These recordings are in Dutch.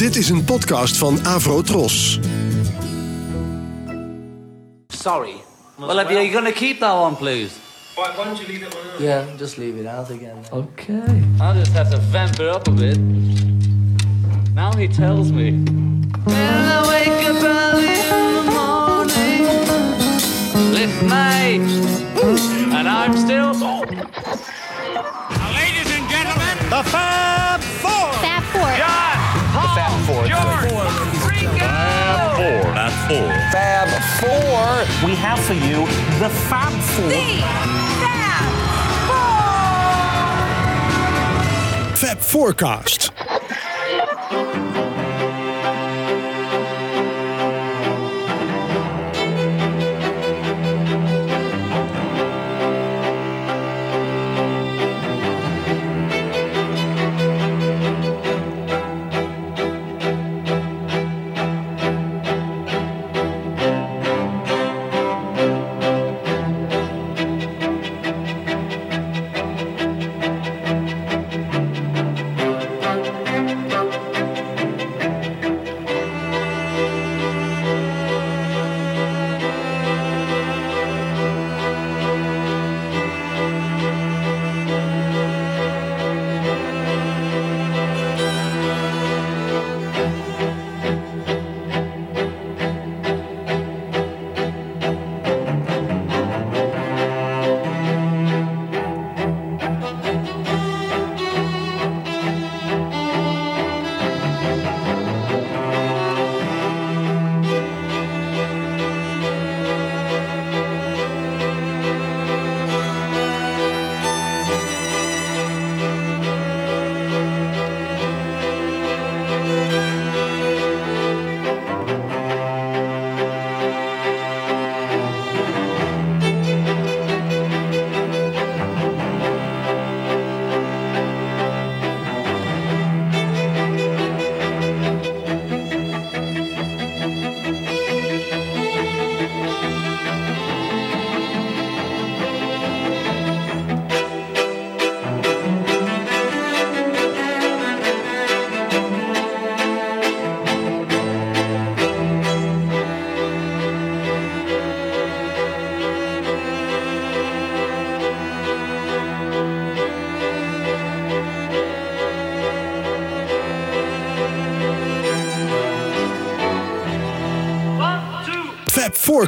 Dit is een podcast van Avro Tros. Sorry. Well, if you're going to keep that one, please. Why, why don't you leave it on? Yeah, just leave it out again. Okay. I'll just have to vamp it up a bit. Now he tells me. When I wake up early in the morning, lift my and I'm still. Ladies and gentlemen, The Fab Four. Fab Four. We have for you the Fab Four. Fab Forecast. Fab Forecast.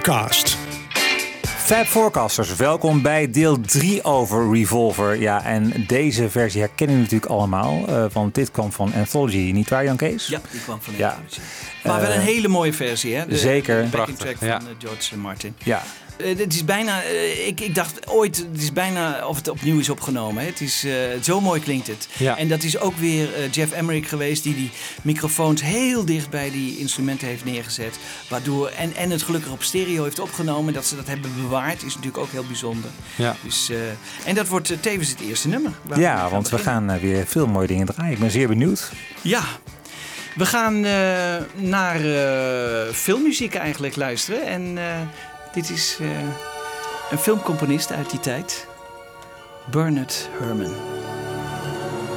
Fab Forecasters, welkom bij deel 3 over Revolver. Ja, en deze versie herkennen jullie natuurlijk allemaal, eh, want dit kwam van Anthology, niet waar Jan Kees? Ja, die kwam van Ja. Anthology. Maar wel een hele mooie versie, hè? De, Zeker. De backing Prachtig, track ja. van eh, George Martin. Ja, Eh, het is bijna, eh, ik, ik dacht ooit, het is bijna of het opnieuw is opgenomen. Hè? Het is, eh, zo mooi klinkt het. Ja. En dat is ook weer eh, Jeff Emmerich geweest die die microfoons heel dicht bij die instrumenten heeft neergezet. Waardoor, en, en het gelukkig op stereo heeft opgenomen. Dat ze dat hebben bewaard is natuurlijk ook heel bijzonder. Ja. Dus, eh, en dat wordt eh, tevens het eerste nummer. ja want we gaan eh, weer veel mooie dingen draaien. Ik ben zeer benieuwd. Ja, we gaan eh, naar eh, filmmuziek eigenlijk luisteren. En eh, dit is eh, een filmcomponist uit die tijd. Bernard Herrmann.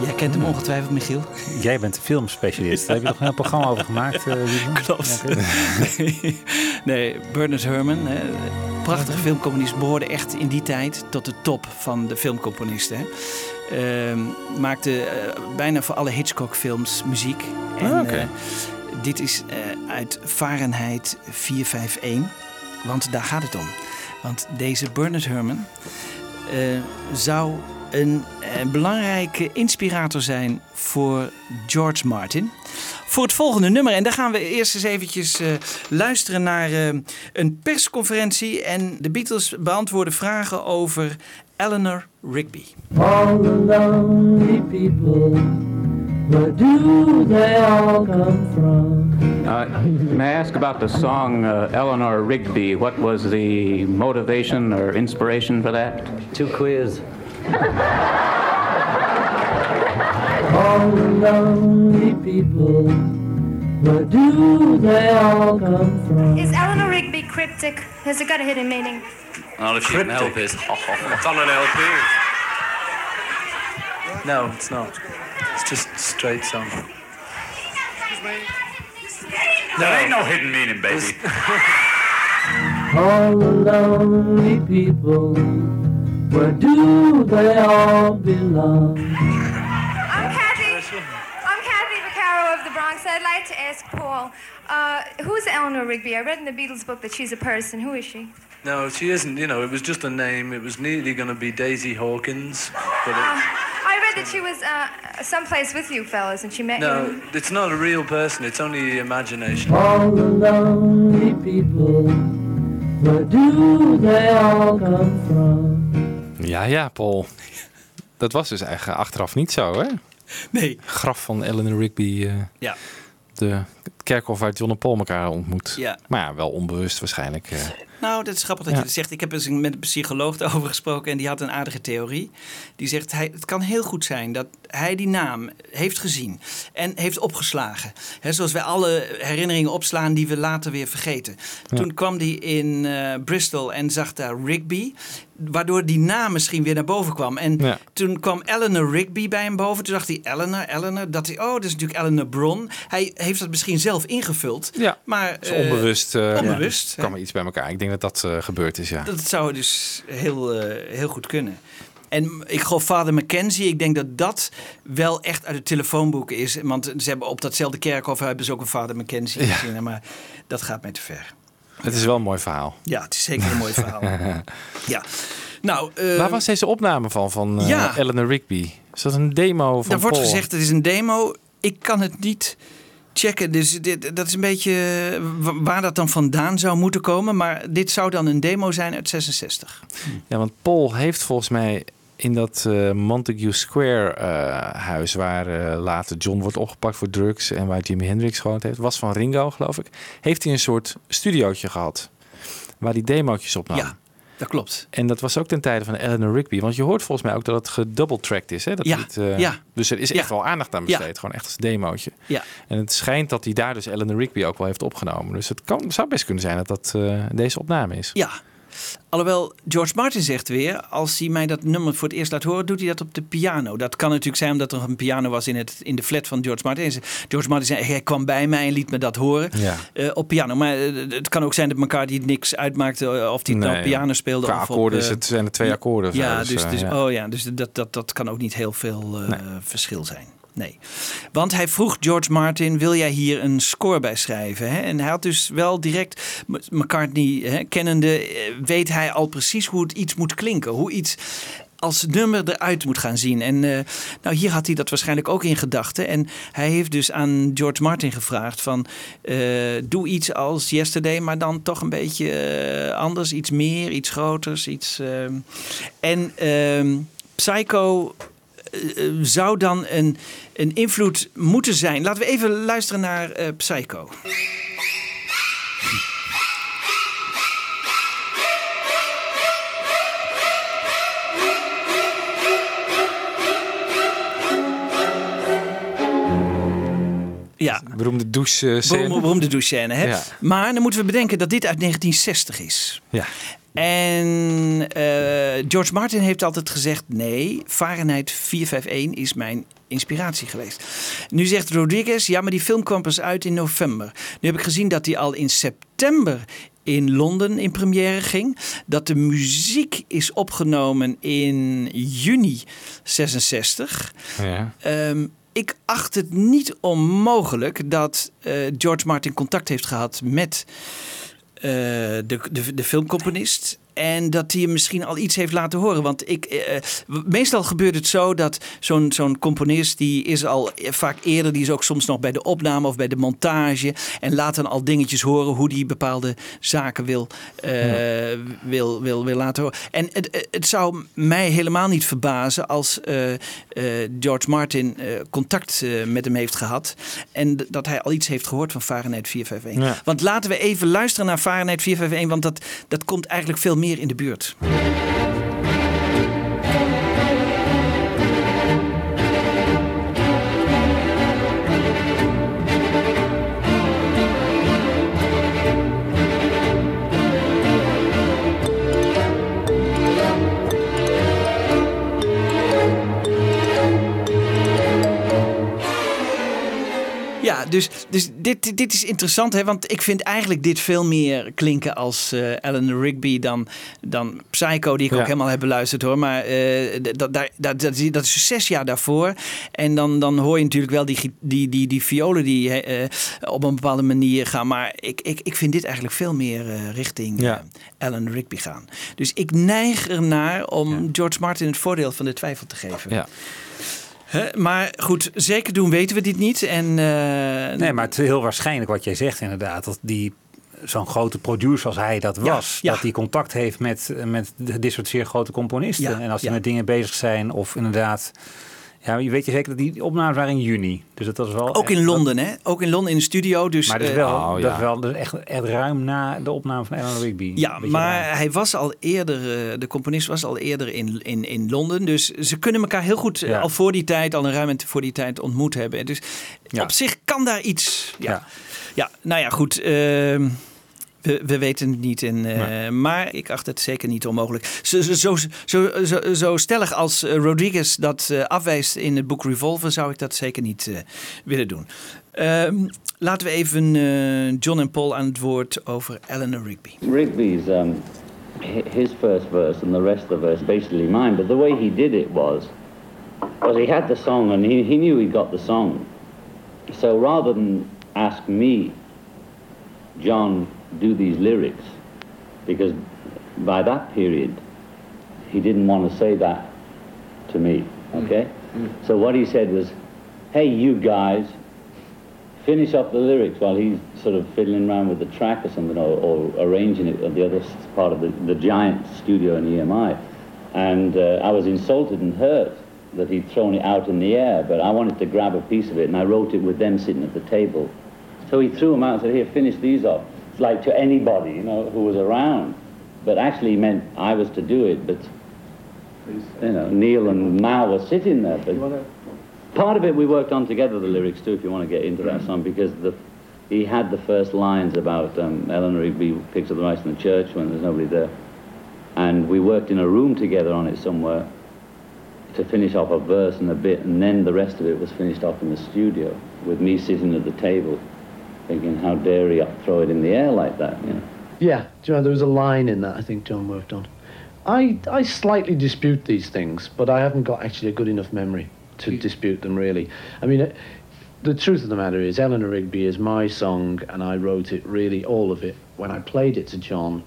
Jij kent hem ongetwijfeld, Michiel. Jij bent filmspecialist. Daar heb je nog een programma over gemaakt? eh, Wiebe? Klopt. Ja. Nee, nee, Bernard Herrmann, hè, prachtige filmcomponist, behoorde echt in die tijd tot de top van de filmcomponisten. Hè. Ehm, maakte eh, bijna voor alle Hitchcock-films muziek. En, Ah, eh, dit is eh, uit Fahrenheit 451, want daar gaat het om. Want deze Bernard Herrmann eh, zou een, eh, belangrijke inspirator zijn voor George Martin. Voor het volgende nummer. En daar gaan we eerst eens eventjes eh, luisteren naar een persconferentie. En de Beatles beantwoorden vragen over Eleanor Rigby. Where do they all come from? Uh, may I ask about the song uh, Eleanor Rigby? What was the motivation or inspiration for that? Two queers. All the lonely people, where do they all come from? Is Eleanor Rigby cryptic? Has it got a hidden meaning? Not if you can help it. It's on an LP. No, it's not. It's just straight song. There ain't no hidden meaning, baby. All the lonely people, where do they all belong? I'm Kathy. I'm Kathy Vaccaro of the Bronx. I'd like to ask Paul, uh, who's Eleanor Rigby? I read in the Beatles book that she's a person. Who is she? No, she isn't. You know, it was just a name. It was nearly going to be Daisy Hawkins. But it, Uh, I read that she was uh, someplace with you fellas and she met no, you. it's not a real person. It's only the imagination. All the lonely people, where do they all come from? Ja, ja, Paul. Dat was dus eigenlijk achteraf niet zo, hè? Nee. Graf van Eleanor Rigby. eh, Ja. De kerkhof waar John en Paul elkaar ontmoet. Ja. Maar ja, wel onbewust waarschijnlijk. eh. Nou, dat is grappig dat Ja. je dat zegt. Ik heb eens met een psycholoog daarover gesproken en die had een aardige theorie. Die zegt, hij, het kan heel goed zijn dat hij die naam heeft gezien en heeft opgeslagen. Zoals wij alle herinneringen opslaan die we later weer vergeten. Ja. Toen kwam hij in eh, Bristol en zag daar Rigby. Waardoor die naam misschien weer naar boven kwam. En Ja. toen kwam Eleanor Rigby bij hem boven. Toen dacht hij, Eleanor, Eleanor. Dat hij, oh, dat is natuurlijk Eleanor Bron. Hij heeft dat misschien zelf ingevuld. Ja, maar, Dus eh, onbewust, eh, onbewust, kwam er iets bij elkaar. Ik denk dat dat eh, gebeurd is, ja. Dat zou dus heel, eh, heel goed kunnen. En ik geloof Vader Mackenzie, ik denk dat dat wel echt uit het telefoonboek is. Want ze hebben op datzelfde kerkhof hebben ze ook een Vader Mackenzie Ja. gezien. Maar dat gaat mij te ver. Het is wel een mooi verhaal. Ja, het is zeker een mooi verhaal. Ja. Nou, eh, Waar was deze opname van, van eh, ja. Eleanor Rigby? Is dat een demo van Daar wordt Paul? gezegd, het is een demo. Ik kan het niet checken. Dus dit, dat is een beetje eh, wa- waar dat dan vandaan zou moeten komen. Maar dit zou dan een demo zijn uit 66. Ja, want Paul heeft volgens mij in dat eh, Montague Square eh, huis... waar later John wordt opgepakt voor drugs... en waar Jimi Hendrix gewoond heeft... was van Ringo, geloof ik... heeft hij een soort studiootje gehad... waar hij demootjes opnam. Ja, dat klopt. En dat was ook ten tijde van Eleanor Rigby. Want je hoort volgens mij ook dat het gedouble-tracked is. Hè? Dat Ja, eh, ja. Dus er is echt wel aandacht aan besteed. Gewoon echt als demootje. Ja. En het schijnt dat hij daar dus Eleanor Rigby ook wel heeft opgenomen. Dus het kan, zou best kunnen zijn dat dat eh, deze opname is. Ja. Alhoewel George Martin zegt weer, als hij mij dat nummer voor het eerst laat horen, doet hij dat op de piano. Dat kan natuurlijk zijn omdat er een piano was in, het, in de flat van George Martin. George Martin zei, hij kwam bij mij en liet me dat horen Ja. eh, op piano. Maar eh, het kan ook zijn dat elkaar die niks uitmaakte eh, of hij nou Nee, op piano speelde. Qua of akkoorden het, zijn er twee akkoorden. Ja, Dus, dus, dus, ja. Oh ja, dus dat, dat, dat kan ook niet heel veel verschil zijn. Nee. Want hij vroeg George Martin: wil jij hier een score bij schrijven? En hij had dus wel direct McCartney hè, kennende, eh, weet hij al precies hoe het iets moet klinken. Hoe iets als nummer eruit moet gaan zien. En eh, nou, hier had hij dat waarschijnlijk ook in gedachten. En hij heeft dus aan George Martin gevraagd van... eh, doe iets als Yesterday, maar dan toch een beetje anders. Iets meer, iets groters. Iets, ehm, en ehm, Psycho zou dan een, een invloed moeten zijn. Laten we even luisteren naar eh, Psycho. Ja. Beroemde douche eh, scène. Beroemde, beroemde douchescène, hè? Ja. Maar dan moeten we bedenken dat dit uit 1960 is. Ja. En eh, George Martin heeft altijd gezegd: nee, Fahrenheit 451 is mijn inspiratie geweest. Nu zegt Rodriguez: ja, maar die film kwam pas uit in november. Nu heb ik gezien dat die al in september in Londen in première ging. Dat de muziek is opgenomen in juni 66. Ja. Ehm, ik acht het niet onmogelijk dat eh, George Martin contact heeft gehad met de, de, de filmcomponist. En dat hij hem misschien al iets heeft laten horen. Want ik, eh, meestal gebeurt het zo dat zo'n zo'n componist... die is al vaak eerder... die is ook soms nog bij de opname of bij de montage... en laat dan al dingetjes horen hoe die bepaalde zaken wil, eh, wil, wil, wil laten horen. En het, het zou mij helemaal niet verbazen... als eh, eh, George Martin eh, contact eh, met hem heeft gehad... en dat hij al iets heeft gehoord van Fahrenheit 451. Ja. Want laten we even luisteren naar Fahrenheit 451... want dat, dat komt eigenlijk veel meer in de buurt. Ja, dus, dus dit, dit is interessant, hè? want ik vind eigenlijk dit veel meer klinken als uh, Alan Rigby dan, dan Psycho, die ik ook helemaal heb beluisterd hoor. Maar uh, dat, dat, dat, dat, is zes jaar daarvoor. En dan, dan hoor je natuurlijk wel die, die, die, die violen die uh, op een bepaalde manier gaan. Maar ik, ik, ik vind dit eigenlijk veel meer richting ja. Alan Rigby gaan. Dus ik neig ernaar om George Martin het voordeel van de twijfel te geven. Ja maar goed, zeker doen weten we dit niet. En, uh, nee, maar het is heel waarschijnlijk wat jij zegt inderdaad. Dat die zo'n grote producer als hij dat was, dat hij contact heeft met, met dit soort zeer grote componisten. en als die met dingen bezig zijn of inderdaad ja, je weet je zeker dat die opnames waren in juni. Dus dat was wel. Ook in Londen, hè? Ook in Londen in de studio. Dus, maar dat is wel, uh, dat is wel dat is echt, echt ruim na de opname van Alan Rigby. Ja, maar hij was al eerder, uh, de componist was al eerder in, in, in Londen. Dus ze kunnen elkaar heel goed uh, al voor die tijd, al een ruim voor die tijd ontmoet hebben. Dus ja. op zich kan daar iets. Ja, ja. nou ja, goed. We, we, weten het niet. En, uh, Maar ik acht het zeker niet onmogelijk. Zo, zo, zo, zo, zo stellig als uh, Rodriguez dat uh, afwijst in het boek Revolver, zou ik dat zeker niet willen doen. Ehm, laten we even John en Paul aan het woord over Eleanor Rigby. Rigby's um, his first verse and the rest of the verse basically mine, but the way he did it was, was he had the song and he, he knew he got the song. So rather than ask me, John, do these lyrics because by that period he didn't want to say that to me okay mm. Mm. so what he said was hey you guys finish up the lyrics while he's sort of fiddling around with the track or something or, or arranging it at the other part of the, the giant studio in EMI and uh, I was insulted and hurt that he'd thrown it out in the air but I wanted to grab a piece of it and I wrote it with them sitting at the table so he threw them out and said here finish these off like to anybody, you know, who was around. But actually meant I was to do it, but, you know, Neil and Mal were sitting there. But part of it we worked on together, the lyrics too, if you want to get into that song, because the, he had the first lines about um, Eleanor Rigby picks up the rice in the church when there's nobody there. And we worked in a room together on it somewhere to finish off a verse and a bit, and then the rest of it was finished off in the studio with me sitting at the table thinking, how dare he throw it in the air like that, you know? Yeah, you know, there was a line in that I think John worked on. I, I slightly dispute these things, but I haven't got actually a good enough memory to dispute them, really. I mean, uh, the truth of the matter is, Eleanor Rigby is my song, and I wrote it, really, all of it. When I played it to John,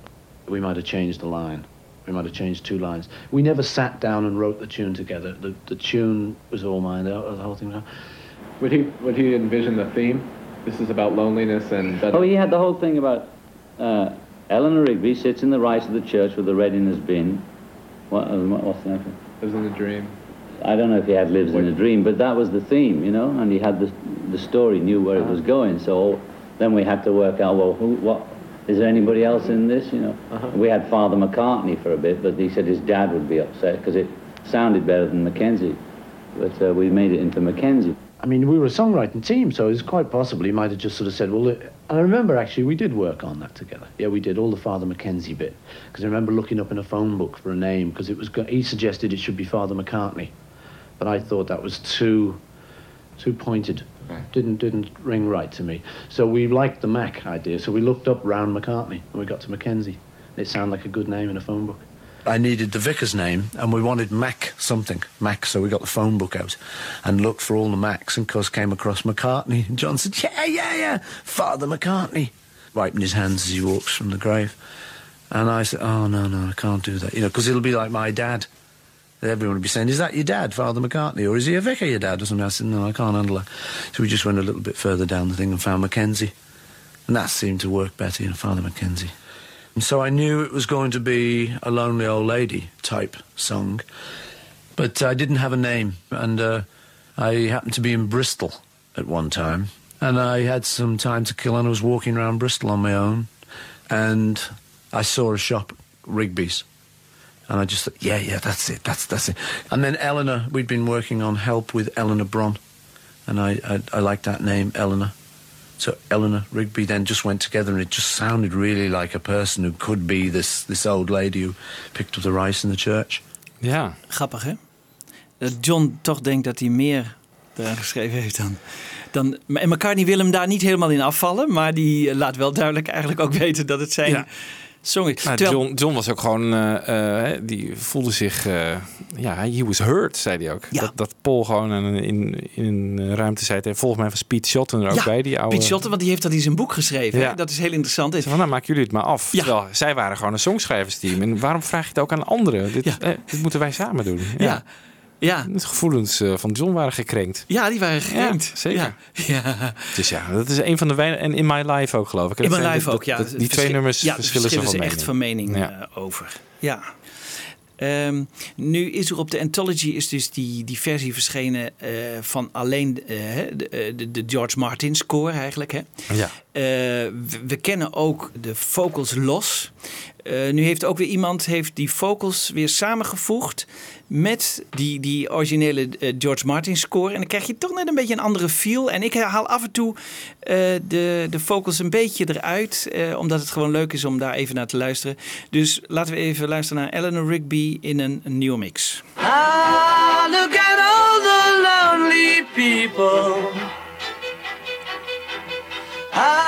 we might have changed the line. We might have changed two lines. We never sat down and wrote the tune together. The, the tune was all mine, the, the whole thing. was. Would he, would he envision the theme? This is about loneliness and... Oh, he had the whole thing about uh, Eleanor Rigby sits in the right of the church with the red in his bin. What, uh, what's the name? Lives in a dream. I don't know if he had lives in a dream, but that was the theme, you know, and he had the, the story, knew where uh-huh. it was going. So then we had to work out, well, who, what, is there anybody else in this, you know? Uh-huh. We had Father McCartney for a bit, but he said his dad would be upset because it sounded better than Mackenzie. But uh, we made it into Mackenzie. I mean, we were a songwriting team, so it's quite possible he might have just sort of said, well, and I remember actually we did work on that together. Yeah, we did all the Father Mackenzie bit. Because I remember looking up in a phone book for a name, because it was, he suggested it should be Father McCartney. But I thought that was too, too pointed. Didn't, didn't ring right to me. So we liked the Mac idea, so we looked up round McCartney, and we got to Mackenzie. It sounded like a good name in a phone book. I needed the vicar's name, and we wanted Mac something, Mac. So we got the phone book out and looked for all the Macs, and of course came across McCartney. And John said, "Yeah, yeah, yeah, Father McCartney," wiping his hands as he walks from the grave. And I said, "Oh no, no, I can't do that," you know, because it'll be like my dad. Everyone would be saying, "Is that your dad, Father McCartney, or is he a vicar, your dad?" Or something. I said, "No, I can't handle that." So we just went a little bit further down the thing and found Mackenzie, and that seemed to work better, you know, Father Mackenzie. So I knew it was going to be a lonely old lady type song. But I didn't have a name, and uh, I happened to be in Bristol at one time. And I had some time to kill, and I was walking around Bristol on my own. And I saw a shop, Rigby's. And I just thought, yeah, yeah, that's it, that's that's it. And then Eleanor, we'd been working on Help with Eleanor Bron. And I, I, I liked that name, Eleanor. So Eleanor Rigby then just went together, and it just sounded really like a person who could be this this old lady who picked up the rice in the church. Ja, grappig hè? Dat John toch denkt dat hij meer eraan geschreven heeft dan, Dan, en McCartney wil hem daar niet helemaal in afvallen, maar die laat wel duidelijk eigenlijk ook weten dat het zijn is. Nou, John, John was ook gewoon, uh, die voelde zich, uh, ja, he was hurt, zei hij ook. Ja. Dat, dat Paul gewoon in, in een ruimte zei, volgens mij van Speed Shotten er ook bij, die oude... Shotten, want die heeft dat in zijn boek geschreven. Ja. Dat is heel interessant. Van, nou, maken jullie het maar af. Ja. Terwijl, zij waren gewoon een songschrijversteam. En waarom vraag je het ook aan anderen? Dit, eh, dit moeten wij samen doen. ja. Ja. De gevoelens uh, van John waren gekrenkt. Ja, die waren gekrenkt. zeker. Ja. Dus ja, dat is een van de weinigen. En In My Life ook, geloof ik. In My Life ook, ja. die twee nummers ja, verschillen, verschillen ze, van echt van mening uh, over. Ja. Um, nu is er op de Anthology is dus die, die versie verschenen uh, van alleen uh, de, de, de, George Martin score eigenlijk. Hè? Ja. Uh, we, we, kennen ook de vocals los. Nu heeft ook weer iemand heeft die vocals weer samengevoegd met die, die originele uh, George Martin score. En dan krijg je toch net een beetje een andere feel. En ik haal af en toe uh, de, de vocals een beetje eruit. Omdat het gewoon leuk is om daar even naar te luisteren. Dus laten we even luisteren naar Eleanor Rigby in een, een nieuwe mix. Ah, look at all the lonely people. Ah,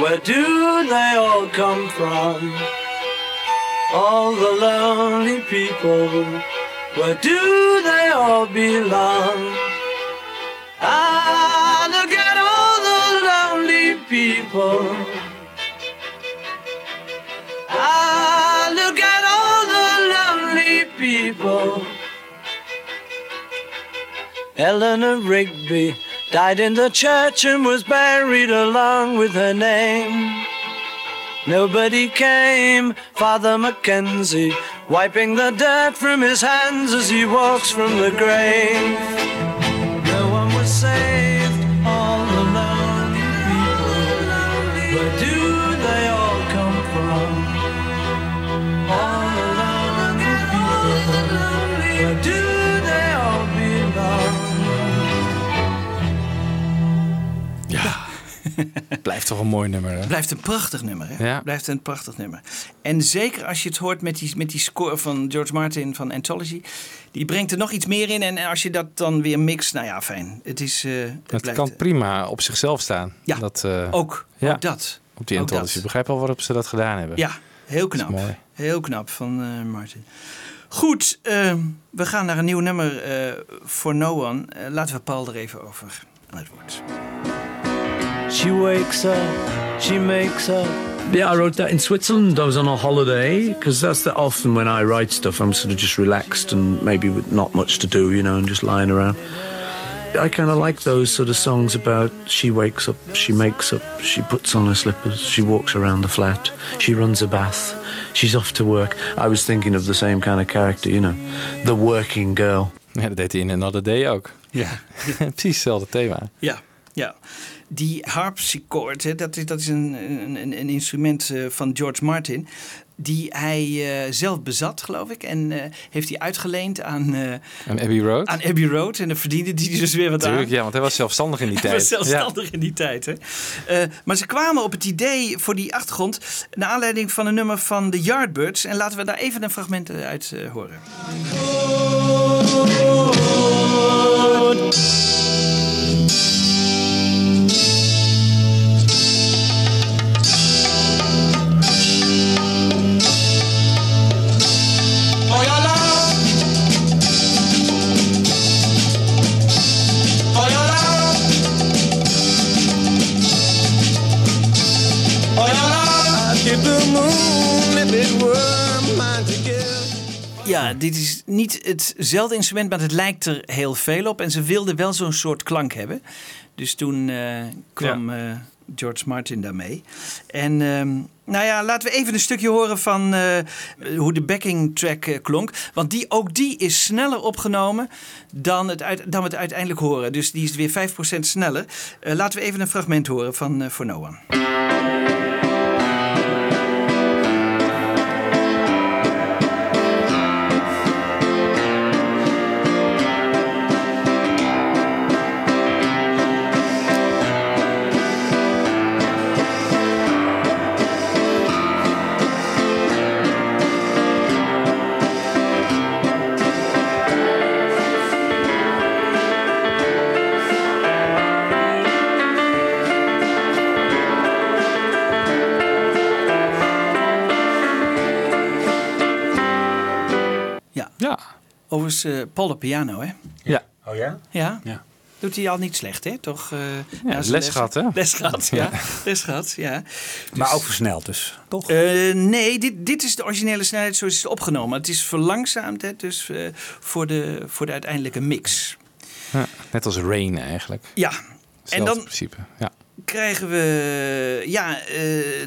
where do they all come from? all the lonely people, where do they all belong? Ah, look at all the lonely people. Ah, look at all the lonely people. Eleanor Rigby died in the church and was buried along with her name. Nobody came, Father Mackenzie, wiping the dirt from his hands as he walks from the grave. Blijft toch een mooi nummer, hè? Blijft een prachtig nummer, hè? Ja. Blijft een prachtig nummer. En zeker als je het hoort met die, met die score van George Martin van Anthology. Die brengt er nog iets meer in. En als je dat dan weer mixt, nou ja, fijn. Het, is, uh, het, het kan prima op zichzelf staan. Ja, dat, uh, ook, ja. ook dat. Op die Anthology. Ik begrijp wel waarop ze dat gedaan hebben. Ja, heel knap. Heel knap van uh, Martin. Goed, we gaan naar een nieuw nummer voor No One. laten we Paul er even over aan het woord. She wakes up, she makes up. Yeah, I wrote that in Switzerland. I was on a holiday because that's the, often when I write stuff, I'm sort of just relaxed and maybe with not much to do, you know, and just lying around. I kind of like those sort of songs about she wakes up, she makes up, she puts on her slippers, she walks around the flat, she runs a bath, she's off to work. I was thinking of the same kind of character, you know, the working girl. Ja, dat deed hij in Another Day ook. Ja. Precies hetzelfde thema. Ja, ja die harpsichord, hè, dat is, dat is een, een, een instrument uh, van George Martin. Die hij uh, zelf bezat, geloof ik. En uh, heeft hij uitgeleend aan, aan Abbey Road. Aan Abbey Road. En dan verdiende hij dus weer wat Tuurlijk, aan. Ja, want hij was zelfstandig in die tijd. hij was zelfstandig in die tijd. Hè. maar ze kwamen op het idee voor die achtergrond. Naar aanleiding van een nummer van de Yardbirds. En laten we daar even een fragment uit horen. Ja, dit is niet hetzelfde instrument, maar het lijkt er heel veel op. En ze wilden wel zo'n soort klank hebben. Dus toen uh, kwam uh, George Martin daarmee. En uh, nou ja, laten we even een stukje horen van uh, hoe de backing track klonk. Want die, ook die is sneller opgenomen dan, het uit, dan we het uiteindelijk horen. Dus die is weer 5% sneller. laten we even een fragment horen van For No One. Overigens, uh, Paul op piano, hè? Ja. Oh ja? Ja. ja. Doet hij al niet slecht, hè? Toch? Uh, ja, les, les gehad, hè? Les gehad, ja. les gehad, ja. Maar dus- ook versneld dus, toch? Uh, nee, dit, dit is de originele snelheid zoals het is opgenomen. Het is verlangzaamd, hè? Dus uh, voor, de, voor de uiteindelijke mix. Ja, net als Rain eigenlijk. Ja. Zelfde en dan principe, ja. krijgen we ja,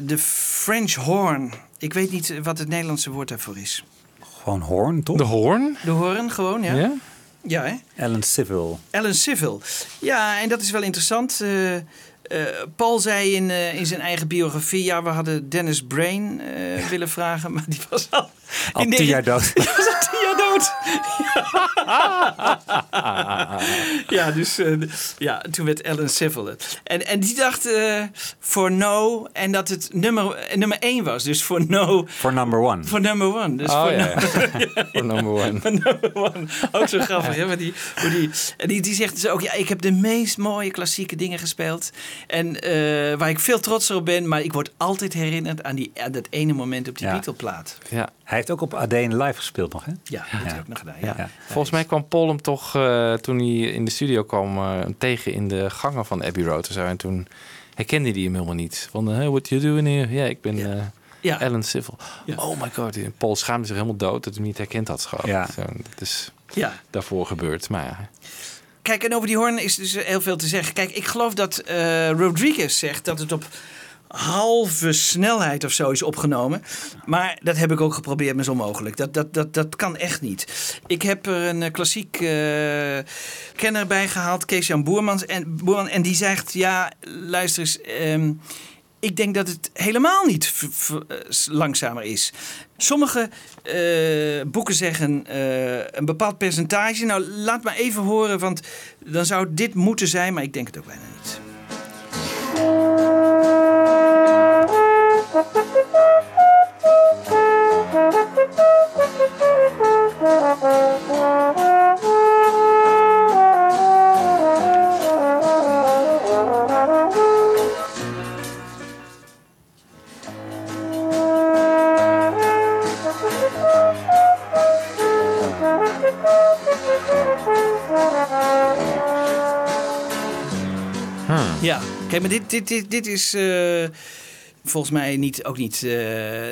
de French horn. Ik weet niet wat het Nederlandse woord daarvoor is. Gewoon Hoorn, toch? De Hoorn? De Hoorn, gewoon, ja. Ja? Ja, hè? Ellen Civil. Ellen Civil. Ja, en dat is wel interessant. Uh, uh, Paul zei in, uh, in zijn eigen biografie... ja, we hadden Dennis Brain willen vragen... maar die was al... Al tien jaar dood. Jaar dood. ja, dus ja, toen werd Ellen Civil het. En, en die dacht voor No en dat het nummer, nummer één was. Dus voor No. Voor number one. Voor number one. Dus oh, voor ja. Voor number one. Voor number one. Ook zo grappig, hè? Maar die, hoe die, en die, die zegt dus ook, ja, ik heb de meest mooie klassieke dingen gespeeld. En uh, waar ik veel trotser op ben, maar ik word altijd herinnerd aan, die, aan dat ene moment op die Ja. Beatle-plaat. Ja. Hij heeft ook op Adene live gespeeld nog, hè? Ja, dat heb ik ook nog gedaan. Ja. Ja. Volgens mij kwam Paul hem toch, eh, toen hij in de studio kwam, eh, tegen in de gangen van Abbey Road. en zo. En toen herkende hij hem helemaal niet. Van, hey, what you doing here? Ja, ik ben eh, Ja. Ellen Civil. Oh my god. En Paul schaamde zich helemaal dood dat hij hem niet herkend had. Gewoon. Ja. Zo, dat is Ja. daarvoor gebeurd. Maar ja, Kijk, en over die hoorn is dus heel veel te zeggen. Kijk, ik geloof dat eh, Rodriguez zegt dat het op halve snelheid of zo is opgenomen. Maar dat heb ik ook geprobeerd, maar is onmogelijk. Dat, dat, dat, dat kan echt niet. Ik heb er een eh, klassiek eh, kenner bij gehaald, Kees-Jan Boermans. En, Boerman, en die zegt, ja, luister eens... ehm, ik denk dat het helemaal niet langzamer is. Sommige eh, boeken zeggen een bepaald percentage. Nou, laat maar even horen, want dan zou dit moeten zijn, maar ik denk het ook bijna niet. Ja, kijk, maar dit, dit, dit, dit is eh, volgens mij niet, ook niet eh,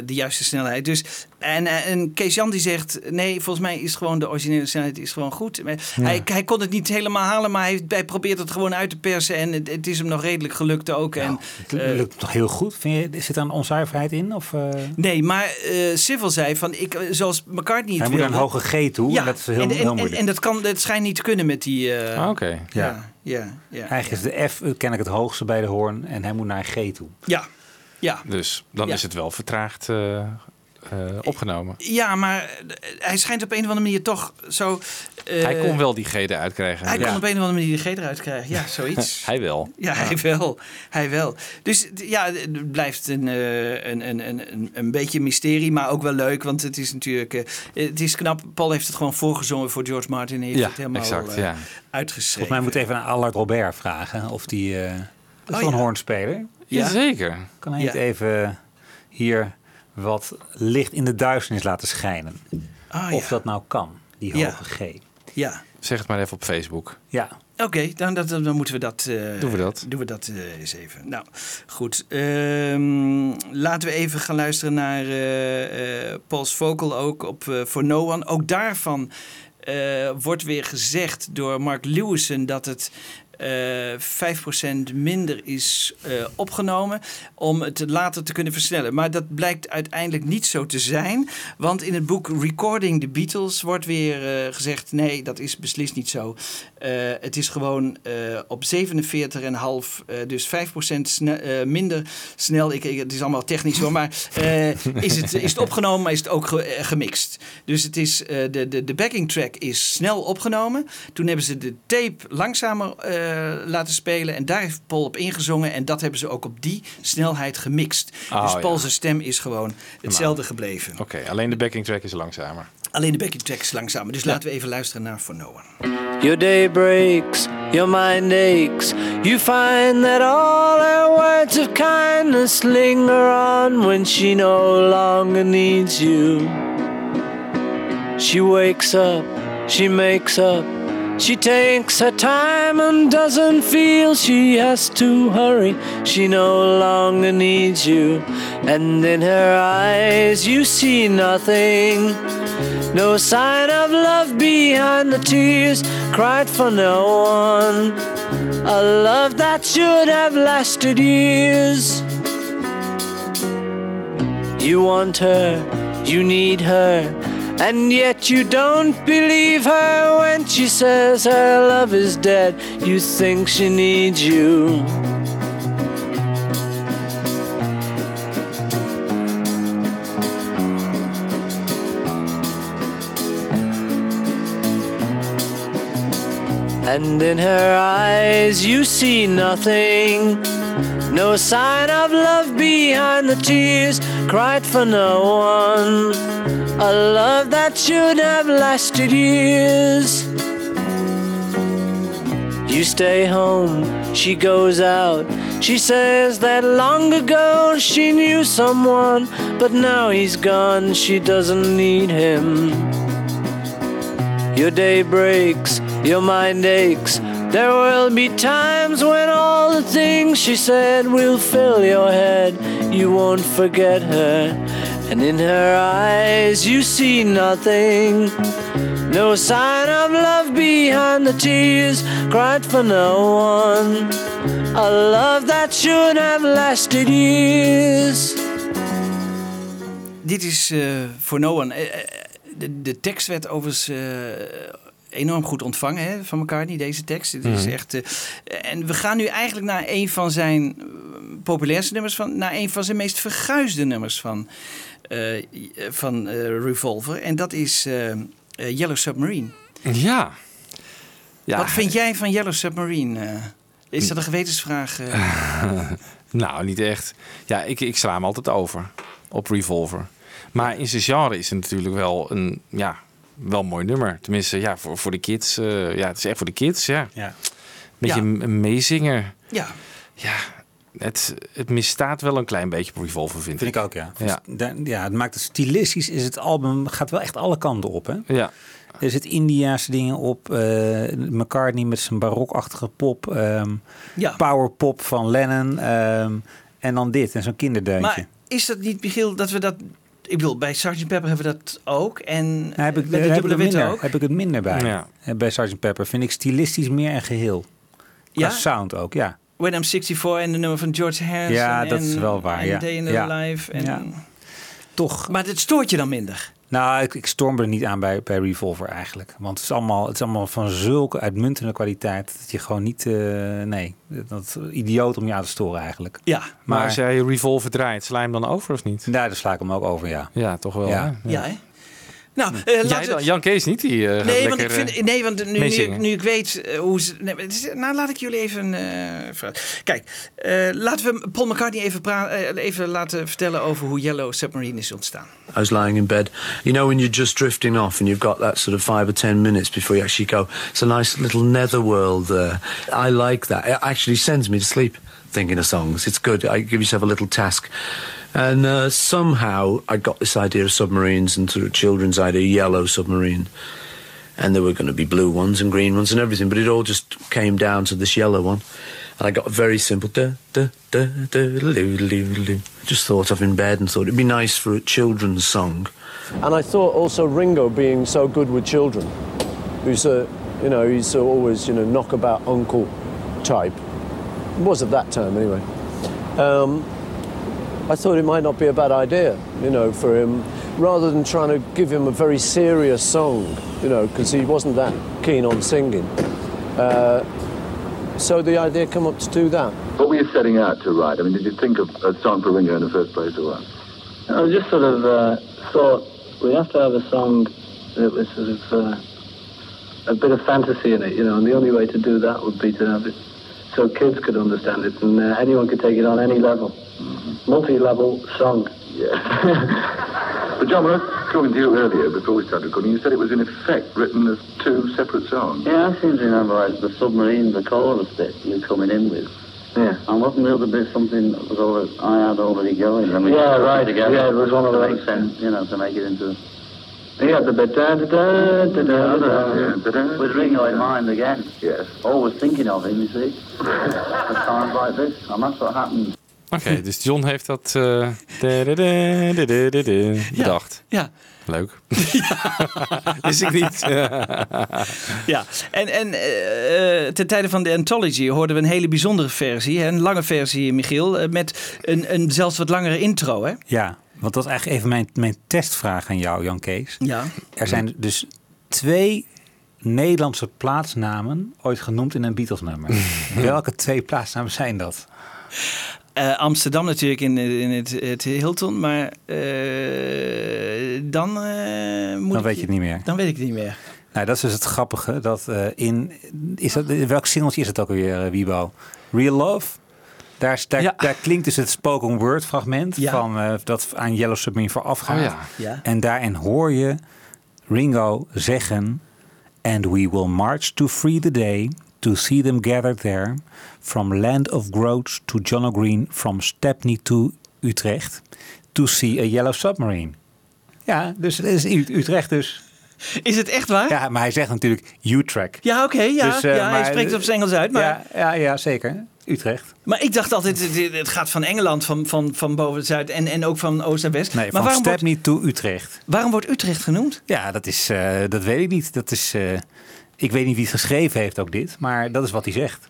de juiste snelheid. Dus, en, eh, en Kees Jan die zegt, nee, volgens mij is gewoon de originele snelheid is gewoon goed. Maar Hij, hij kon het niet helemaal halen, maar hij, hij probeert het gewoon uit te persen. En het, het is hem nog redelijk gelukt ook. en, Het eh, lukt toch heel goed? Vind je, zit er een onzuiverheid in? Of, eh, Nee, maar eh Civil zei van, ik, zoals McCartney het hij moet naar wilde- een hoge G toe. Ja, en dat is heel, en, en, heel en, moeilijk. en dat, kan, dat schijnt niet te kunnen met die... eh, Ah, oké. ja, ja, ja. Eigenlijk is de F kennelijk het hoogste bij de hoorn. En hij moet naar een G toe. Ja, ja. dus dan Ja. is het wel vertraagd eh, eh, opgenomen. Ja, maar eh, hij schijnt op een of andere manier toch zo... eh, Hij kon wel die G eruit krijgen. Hij Ja. kon op een of andere manier de G eruit krijgen. Ja, zoiets. Hij wel. Ja, hij wel. Hij wel. Dus ja, het blijft een, eh, een, een, een, een- een beetje een mysterie, maar ook wel leuk. Want het is natuurlijk... eh, het is knap. Paul heeft het gewoon voorgezongen voor George Martin. Hij heeft Ja, het helemaal exact, ja. uitgeschreven. Volgens mij moet even aan Allard Robert vragen of die... eh dat is Oh, een ja. hoornspeler. Jazeker. Kan hij Ja. niet even hier wat licht in de duisternis laten schijnen? Ah, of ja. dat nou kan, die Ja. hoge G. Ja. Zeg het maar even op Facebook. Ja. Oké, dan, dan, dan, moeten we dat... Uh, doen we dat. Doen we dat uh, eens even. Nou, goed. Um, laten we even gaan luisteren naar uh, Paul's Vocal ook op For No One. Ook daarvan wordt weer gezegd door Mark Lewison dat het uh, eh, 5% minder is uh, opgenomen om het later te kunnen versnellen. Maar dat blijkt uiteindelijk niet zo te zijn. Want in het boek Recording the Beatles wordt weer uh, gezegd: nee, dat is beslist niet zo. het is gewoon op 47,5, dus 5% sne minder snel. Ik, ik, het is allemaal technisch hoor, maar is, het, is het opgenomen, maar is het ook ge gemixt. Dus het is, de, de, de backing track is snel opgenomen. Toen hebben ze de tape langzamer laten spelen. En daar heeft Paul op ingezongen. En dat hebben ze ook op die snelheid gemixt. Oh, dus Paul's ja. stem is gewoon hetzelfde gebleven. Oké, okay, alleen de backing track is langzamer. Alleen de backing track is langzamer. Dus ja. laten we even luisteren naar For No One. Your day breaks, your mind aches. You find that all her words of kindness linger on when she no longer needs you. She wakes up, she makes up. She takes her time and doesn't feel she has to hurry. She no longer needs you. And in her eyes, you see nothing. No sign of love behind the tears cried for no one. A love that should have lasted years. You want her, you need her. And yet you don't believe her when she says her love is dead. You think she needs you. And in her eyes you see nothing. No sign of love behind the tears cried for no one. A love that should have lasted years. You stay home, she goes out. She says that long ago she knew someone, but now he's gone, she doesn't need him. Your day breaks, your mind aches. There will be times when all the things she said will fill your head. You won't forget her and in her eyes you see nothing. No sign of love behind the tears cried for no one. A love that should have lasted years. Dit is uh, voor no one. Uh, de, de tekst werd overigens uh, enorm goed ontvangen hè, van McCartney, deze tekst. Het is mm. echt, uh, en we gaan nu eigenlijk naar een van zijn populairste nummers, van, naar een van zijn meest verguisde nummers van uh, van uh, Revolver. En dat is uh, Yellow Submarine. Ja. ja. Wat vind jij van Yellow Submarine? is dat een gewetensvraag? nou, niet echt. Ja, ik, ik sla hem altijd over op Revolver. Maar in zijn genre is het natuurlijk wel een ja, wel mooi nummer. Tenminste, ja, voor, voor de kids. ja, het is echt voor de kids, ja. ja. Beetje ja. een meezinger. Ja. Ja, het, het misstaat wel een klein beetje op Revolver, vind, vind ik. ook, ja. Ja. ja, het maakt het stilistisch, is het album, gaat wel echt alle kanten op, hè? Ja. Er zit Indiaanse dingen op. Uh, McCartney met zijn barokachtige pop. Um, ja. Powerpop van Lennon. Um, en dan dit en zo'n kinderdeuntje. Maar is dat niet, Michiel, dat we dat... Ik bedoel, bij Sgt. Pepper hebben we dat ook. En nou, heb ik, met de dubbele witte ook. Heb ik het minder bij. Ja. Bij Sgt. Pepper vind ik stilistisch meer een geheel. Qua ja? sound ook, ja. When I'm 64 en de nummer van George Harrison. Ja, dat is wel waar. Ja. Day in the ja. Life. En... Ja. Toch. Maar het stoort je dan minder? Nou, ik, ik storm er niet aan bij, bij Revolver eigenlijk. Want het is, allemaal, het is allemaal van zulke uitmuntende kwaliteit... dat je gewoon niet... Uh, nee, dat is idioot om je aan te storen eigenlijk. Ja. Maar, maar als jij Revolver draait, sla je hem dan over of niet? Ja, dan sla ik hem ook over, ja. Ja, toch wel. Ja, ja. hè? Nou, uh, Jij dan? Jan Kees niet? Die, uh, nee, want ik vind, nee, want nu, nu, nu, ik weet uh, hoe ze. Nee, nou, laat ik jullie even. kijk, laten we Paul McCartney even, even laten vertellen over hoe Yellow Submarine is ontstaan. I was lying in bed. You know, when you're just drifting off and you've got that sort of five or ten minutes before you actually go. It's a nice little netherworld. I like that. It actually sends me to sleep thinking of songs. It's good. I give yourself a little task. And uh, somehow I got this idea of submarines and sort of children's idea, yellow submarine. and there were going to be blue ones and green ones and everything, but it all just came down to this yellow one. And I got a very simple loo loo loo. Just thought of in bed and thought it'd be nice for a children's song. And I thought also Ringo being so good with children, who's a, you know, he's always, you know, knockabout uncle type. Was at that time anyway. Um, I thought it might not be a bad idea, you know, for him, rather than trying to give him a very serious song, you know, because he wasn't that keen on singing. Uh, so the idea came up to do that. What were you setting out to write? I mean, did you think of a song for Ringo in the first place or what? I just sort of uh, thought we have to have a song that was sort of uh, a bit of fantasy in it, you know, and the only way to do that would be to have it so kids could understand it and uh, anyone could take it on any level. Mm-hmm. Multi-level song. Yeah. but John, when I was talking to you earlier, before we started recording, you said it was in effect written as two separate songs. Yeah, I seem to remember like the submarine, the chorus bit you're coming in with. Yeah. And wasn't the other bit something that was all I had already going? I mean, Yeah, right. Together Yeah, it was one of to those. make sense, you know, to make it into. Yeah, the da da da da da da. With Ringo in mind again. Yes. Always thinking of him, you see. At times like this, and that's what happened. Oké, dus John heeft dat eh, da-da-da-da-da-da-da bedacht. Ja. Leuk. Wist ik niet. Ja, en, en eh, ten tijde van de Anthology hoorden we een hele bijzondere versie. hè, Een lange versie, Michiel. eh, Met een, een zelfs wat langere intro, hè? Ja, want dat is eigenlijk even mijn, mijn testvraag aan jou, Jan Kees. Ja. Er zijn dus twee Nederlandse plaatsnamen ooit genoemd in een Beatles-nummer. Welke twee plaatsnamen zijn dat? Eh, Amsterdam natuurlijk in, in het, het Hilton, maar eh, dan eh, moet Dan weet je het niet meer. Dan weet ik het niet meer. Nou, dat is dus het grappige. Dat in, is dat, in welk singeltje is het ook alweer, uh, Wiebo? Real Love? Daar, daar, daar klinkt dus het spoken word fragment Ja. van eh, dat aan Yellow Submarine voorafgaat. Oh ja. Ja. En daarin hoor je Ringo zeggen... And we will march to free the day, to see them gathered there... from land of growth to John O'Green, from Stepney to Utrecht... to see a Yellow Submarine. Ja, dus het is Utrecht dus. Is het echt waar? Ja, maar hij zegt natuurlijk Utrecht. Ja, oké, ja. Dus, eh, ja hij spreekt het op zijn Engels uit. Maar, Ja, ja, ja, zeker. Utrecht. maar ik dacht altijd, het, gaat van Engeland, van, van, van boven zuid en, en ook van oost naar west. Nee, maar van waarom wordt, Stepney to Utrecht. waarom wordt Utrecht genoemd? Ja, dat, is, eh, dat weet ik niet. Dat is, eh, ik weet niet wie het geschreven heeft ook dit, maar dat is wat hij zegt.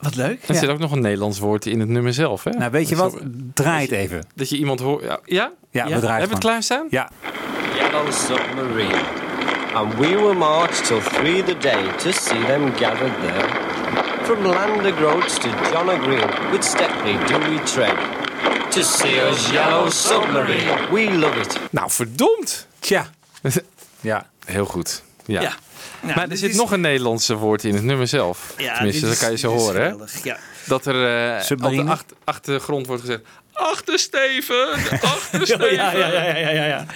Wat leuk. Er zit ook nog een Nederlands woord in het nummer zelf. Hè? Nou, weet je Dat wat? zo- Draai het even. Dat je iemand hoort. Ja? Ja, Ja, we draaien Hebben we het klaarstaan? Ja. Yellow submarine. And we will march till three the day to see them gathered there. From land of groats to John O'Green, with Stepney do we tread. To see us yellow submarine, we love it. Nou, verdomd. Tja. Ja. Heel goed. Ja. Ja. Nou, maar er dit zit is- nog een Nederlandse woord in het nummer zelf. Ja, Tenminste, dat kan je zo horen. Hè? ja. Dat er eh, op de acht- achtergrond wordt gezegd... Achtersteven, achtersteven. Ja, ja, ja, ja, ja, ja,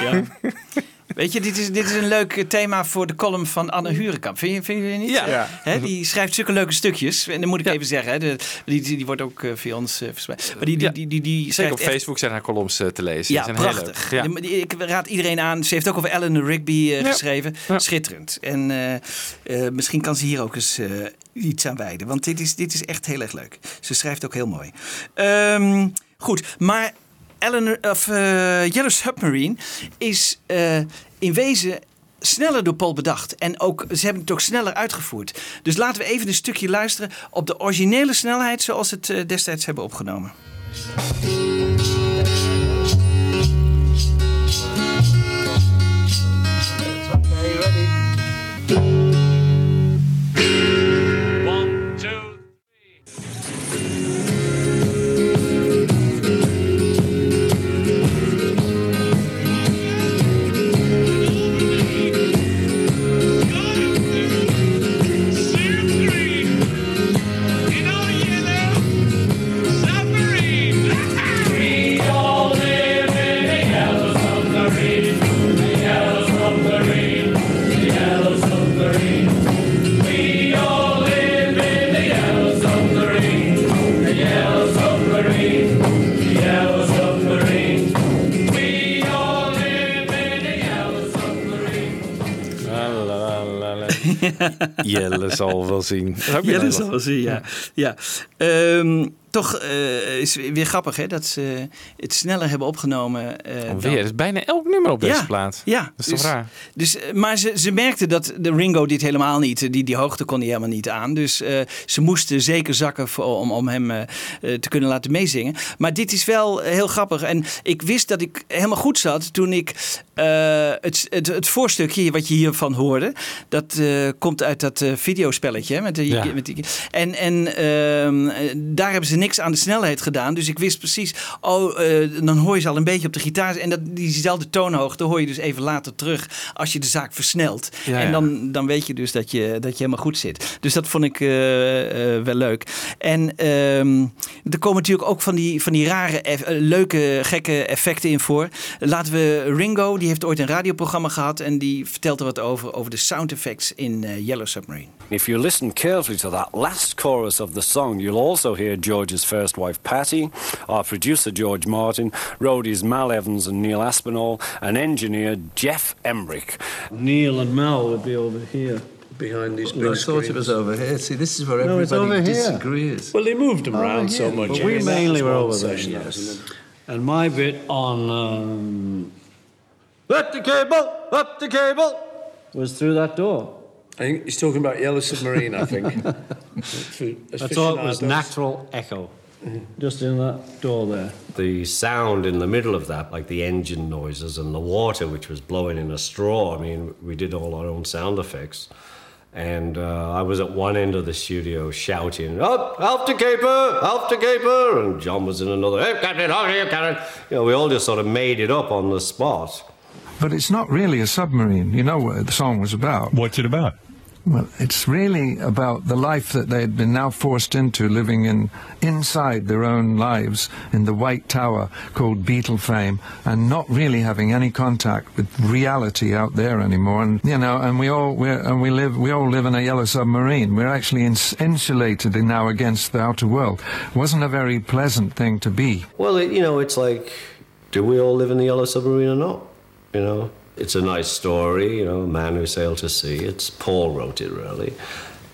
ja. Weet je, dit is, dit is een leuk eh, thema voor de column van Anne Hurenkamp. Vind je, vind je niet? Ja. Die schrijft zulke leuke stukjes. En dan moet ik even zeggen, hè, de, die, die, die wordt ook eh, via ons eh, verspreid. Maar die, die, Ja. die, die, die Zeker op echt- Facebook zijn haar columns te lezen. Ja, Die zijn heel prachtig. leuk. Ja. Die- ik raad iedereen aan. Ze heeft ook over Eleanor Rigby Ja. geschreven. Schitterend. En eh, eh, misschien kan ze hier ook eens eh, iets aan wijden. Want dit is, dit is echt heel erg leuk. Ze schrijft ook heel mooi. Ehm, goed, maar Eleanor, of, eh, Yellow Submarine is eh, in wezen sneller door Paul bedacht. En ook, ze hebben het ook sneller uitgevoerd. Dus laten we even een stukje luisteren op de originele snelheid zoals ze het eh, destijds hebben opgenomen. Jelle zal wel zien. Jelle zal wel zien, ja. ja. Um, toch uh, is weer grappig hè, dat ze het sneller hebben opgenomen. Uh, Alweer, dan... is bijna elk nummer op deze ja, plaat. Ja, dat is dus, toch raar. Dus, eh, maar ze, ze merkten dat de Ringo dit helemaal niet, die, die hoogte kon hij helemaal niet aan. Dus uh, ze moesten zeker zakken voor, om, om hem uh, te kunnen laten meezingen. Maar dit is wel heel grappig. En ik wist dat ik helemaal goed zat toen ik het, het, het voorstukje wat je hiervan hoorde, dat komt uit dat videospelletje. Met de, ja. met die, en en ehm, daar hebben ze niks aan de snelheid gedaan. Dus ik wist precies, oh, uh, dan hoor je ze al een beetje op de gitaar. En dat, diezelfde toonhoogte hoor je dus even later terug als je de zaak versnelt. Ja, en dan, dan weet je dus dat je, dat je helemaal goed zit. Dus dat vond ik uh, uh, wel leuk. En um, er komen natuurlijk ook van die, van die rare, leuke, gekke effecten in voor. Laten we Ringo, die heeft ooit een radioprogramma gehad en die vertelt er wat over, over de sound effects in Yellow Submarine. If you listen carefully to that last chorus of the song, you'll also hear George's first wife Patty, our producer George Martin, roadies Mal Evans and Neil Aspinall, and engineer Jeff Embrick. Neil and Mal would be over here. Behind these big well, I screens. thought it was over here. See, this is where No, everybody over here. disagrees. Well, they moved them Over around so much. But we mean, that mainly was were over there, session, yes. And my bit on um, Up the cable! Up the cable! was through that door. I think he's talking about Yellow Submarine, I think. I thought it was natural echo. Just in that door there. The sound in the middle of that, like the engine noises and the water which was blowing in a straw, I mean, we did all our own sound effects. And uh, I was at one end of the studio shouting, Up, half the caper, half the caper. And John was in another, Hey, Captain, how are you, Captain? You know, we all just sort of made it up on the spot. But it's not really a submarine. You know what the song was about. What's it about? Well, it's really about the life that they'd been now forced into, living in inside their own lives in the white tower called Beetle Fame, and not really having any contact with reality out there anymore. And you know, and we all we're, and we live we all live in a yellow submarine. We're actually ins- insulated now against the outer world. It wasn't a very pleasant thing to be. Well, it, you know, it's like, do we all live in the Yellow Submarine or not? You know, it's a nice story, you know, a man who sailed to sea. It's Paul wrote it, really.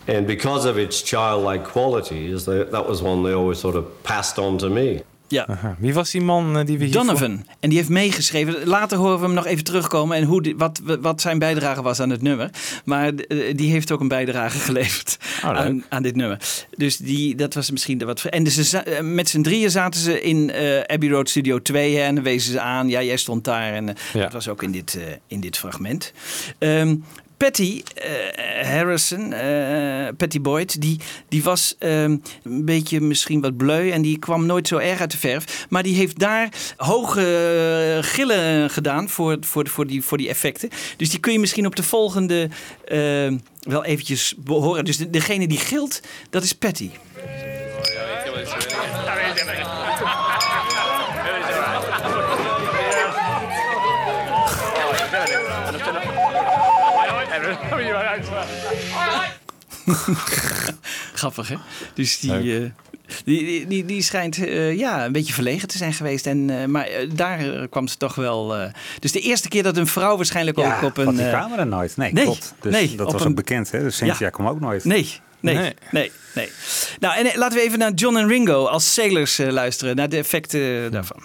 And because of its childlike qualities, they, that was one they always sort of passed on to me. Ja. Aha. Wie was die man uh, die we hier Donovan. En die heeft meegeschreven. Later horen we hem nog even terugkomen en hoe die, wat, wat zijn bijdrage was aan het nummer. Maar uh, die heeft ook een bijdrage geleverd oh, aan, aan, dit nummer. Dus die, dat was misschien de wat. En dus ze, met z'n drieën zaten ze in uh, Abbey Road Studio 2 hè, en wezen ze aan. Ja, jij stond daar en ja. dat was ook in dit, in dit fragment. Um, Patty uh, Harrison, uh, Patty Boyd, die, die was uh, een beetje misschien wat bleu en die kwam nooit zo erg uit de verf. Maar die heeft daar hoge gillen gedaan voor, voor, voor, die, voor die effecten. Dus die kun je misschien op de volgende wel eventjes horen. Dus de, degene die gilt, dat is Patty. Grappig, hè? Dus die, uh, die, die, die schijnt uh, ja, een beetje verlegen te zijn geweest. En, uh, maar daar kwam ze toch wel... dus de eerste keer dat een vrouw waarschijnlijk ja, ook op een... Die kwamen er nooit. Nee, nee klopt. Dus nee, dat was een... ook bekend, hè? Dus Cynthia ja. kwam ook nooit. Nee, nee, nee, nee. nee. Nou, en laten we even naar John en Ringo als sailors luisteren. Naar de effecten daarvan.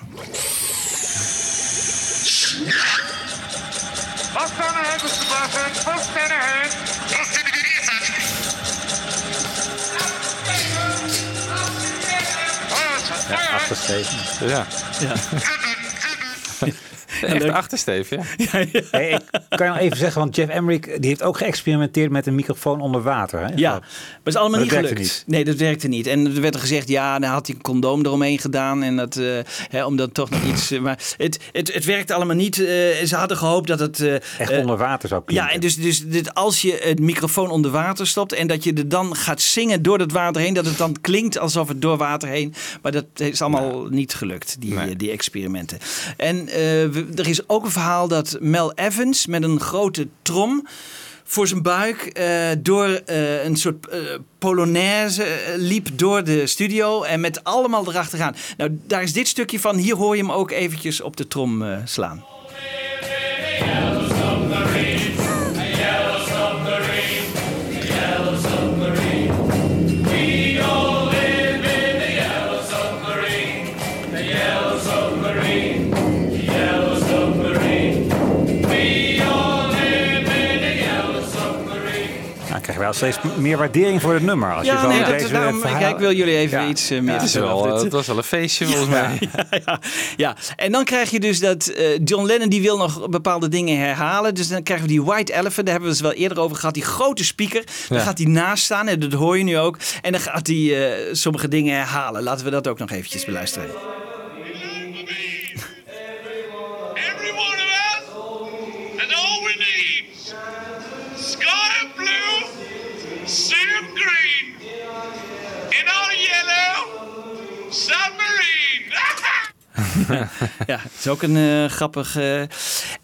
Ja, achtersteven. Ja. ja. Echt achtersteef, ja. ja, ja. Hey, ik kan je nog even zeggen, want Jeff Emmerich die heeft ook geëxperimenteerd met een microfoon onder water. Hè? Ja, maar is allemaal maar niet dat gelukt. Niet. Nee, dat werkte niet. En er werd er gezegd, ja, dan had hij een condoom eromheen gedaan. En dat, uh, hè, om dan toch nog iets... Uh, maar het, het, het werkte allemaal niet. Uh, ze hadden gehoopt dat het... Echt onder water zou klinken. Ja, en dus, dus dit, als je het microfoon onder water stopt... en dat je er dan gaat zingen door het water heen... dat het dan klinkt alsof het door water heen... maar dat is allemaal nou. niet gelukt, die, nee. die experimenten. En we, er is ook een verhaal dat Mel Evans met een grote trom voor zijn buik uh, door uh, een soort uh, polonaise liep door de studio en met allemaal erachteraan. Nou, daar is dit stukje van. Hier hoor je hem ook eventjes op de trom slaan. Je wel steeds meer waardering voor het nummer. Als je Ja, zo nee, dat, deze daarom, verhaal- kijk, ik wil jullie even iets eh, meer het, is vertellen wel, over eh, het was wel een feestje volgens mij. Ja, ja, ja, en dan krijg je dus dat eh, John Lennon die wil nog bepaalde dingen herhalen. Dus dan krijgen we die White Elephant, daar hebben we het wel eerder over gehad. Die grote speaker, daar Ja. gaat hij naast staan en dat hoor je nu ook. En dan gaat hij eh, sommige dingen herhalen. Laten we dat ook nog eventjes beluisteren. Submarine. ja, het is ook een eh, grappig. eh,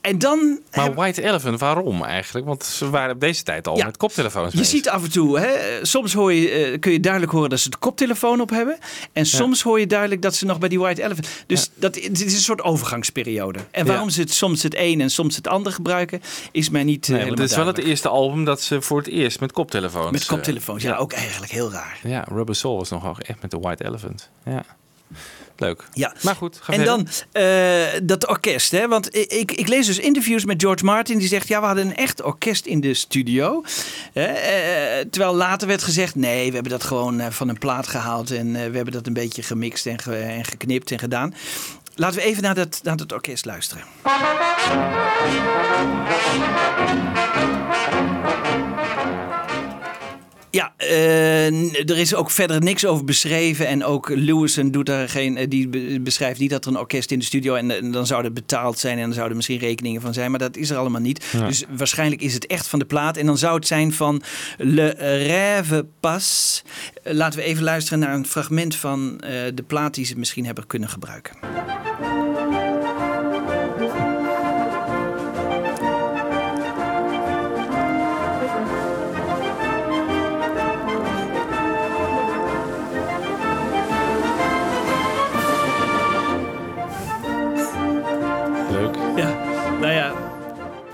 En dan. Maar White Elephant, waarom eigenlijk? Want ze waren op deze tijd al Ja. met koptelefoons Je ziet af en toe, hè, soms hoor je, eh, kun je duidelijk horen dat ze de koptelefoon op hebben. En soms hoor je duidelijk dat ze nog bij die White Elephant. Dus dat, het is een soort overgangsperiode. En Ja. waarom ze het soms het een en soms het ander gebruiken, is mij niet Nee, het is wel het eerste album dat ze voor het eerst met koptelefoons... Met koptelefoons, ja, ook eigenlijk heel raar. Ja, Rubber Soul was nogal echt met de White Elephant. Ja. Leuk. Ja. Maar goed, ga En verder. dan eh, dat orkest, hè? Want ik, ik, ik lees dus interviews met George Martin. Die zegt: Ja, we hadden een echt orkest in de studio. Eh, terwijl later werd gezegd: Nee, we hebben dat gewoon eh, van een plaat gehaald. En we hebben dat een beetje gemixt en, ge- en geknipt en gedaan. Laten we even naar dat, naar dat orkest luisteren. Ja, eh, er is ook verder niks over beschreven. En ook Lewison doet daar geen, eh, die be- beschrijft niet dat er een orkest in de studio en, en dan zou het betaald zijn en dan zouden er misschien rekeningen van zijn. Maar dat is er allemaal niet. Ja. Dus waarschijnlijk is het echt van de plaat. En dan zou het zijn van Le Rêve Pas. Eh, Laten we even luisteren naar een fragment van eh, de plaat die ze misschien hebben kunnen gebruiken.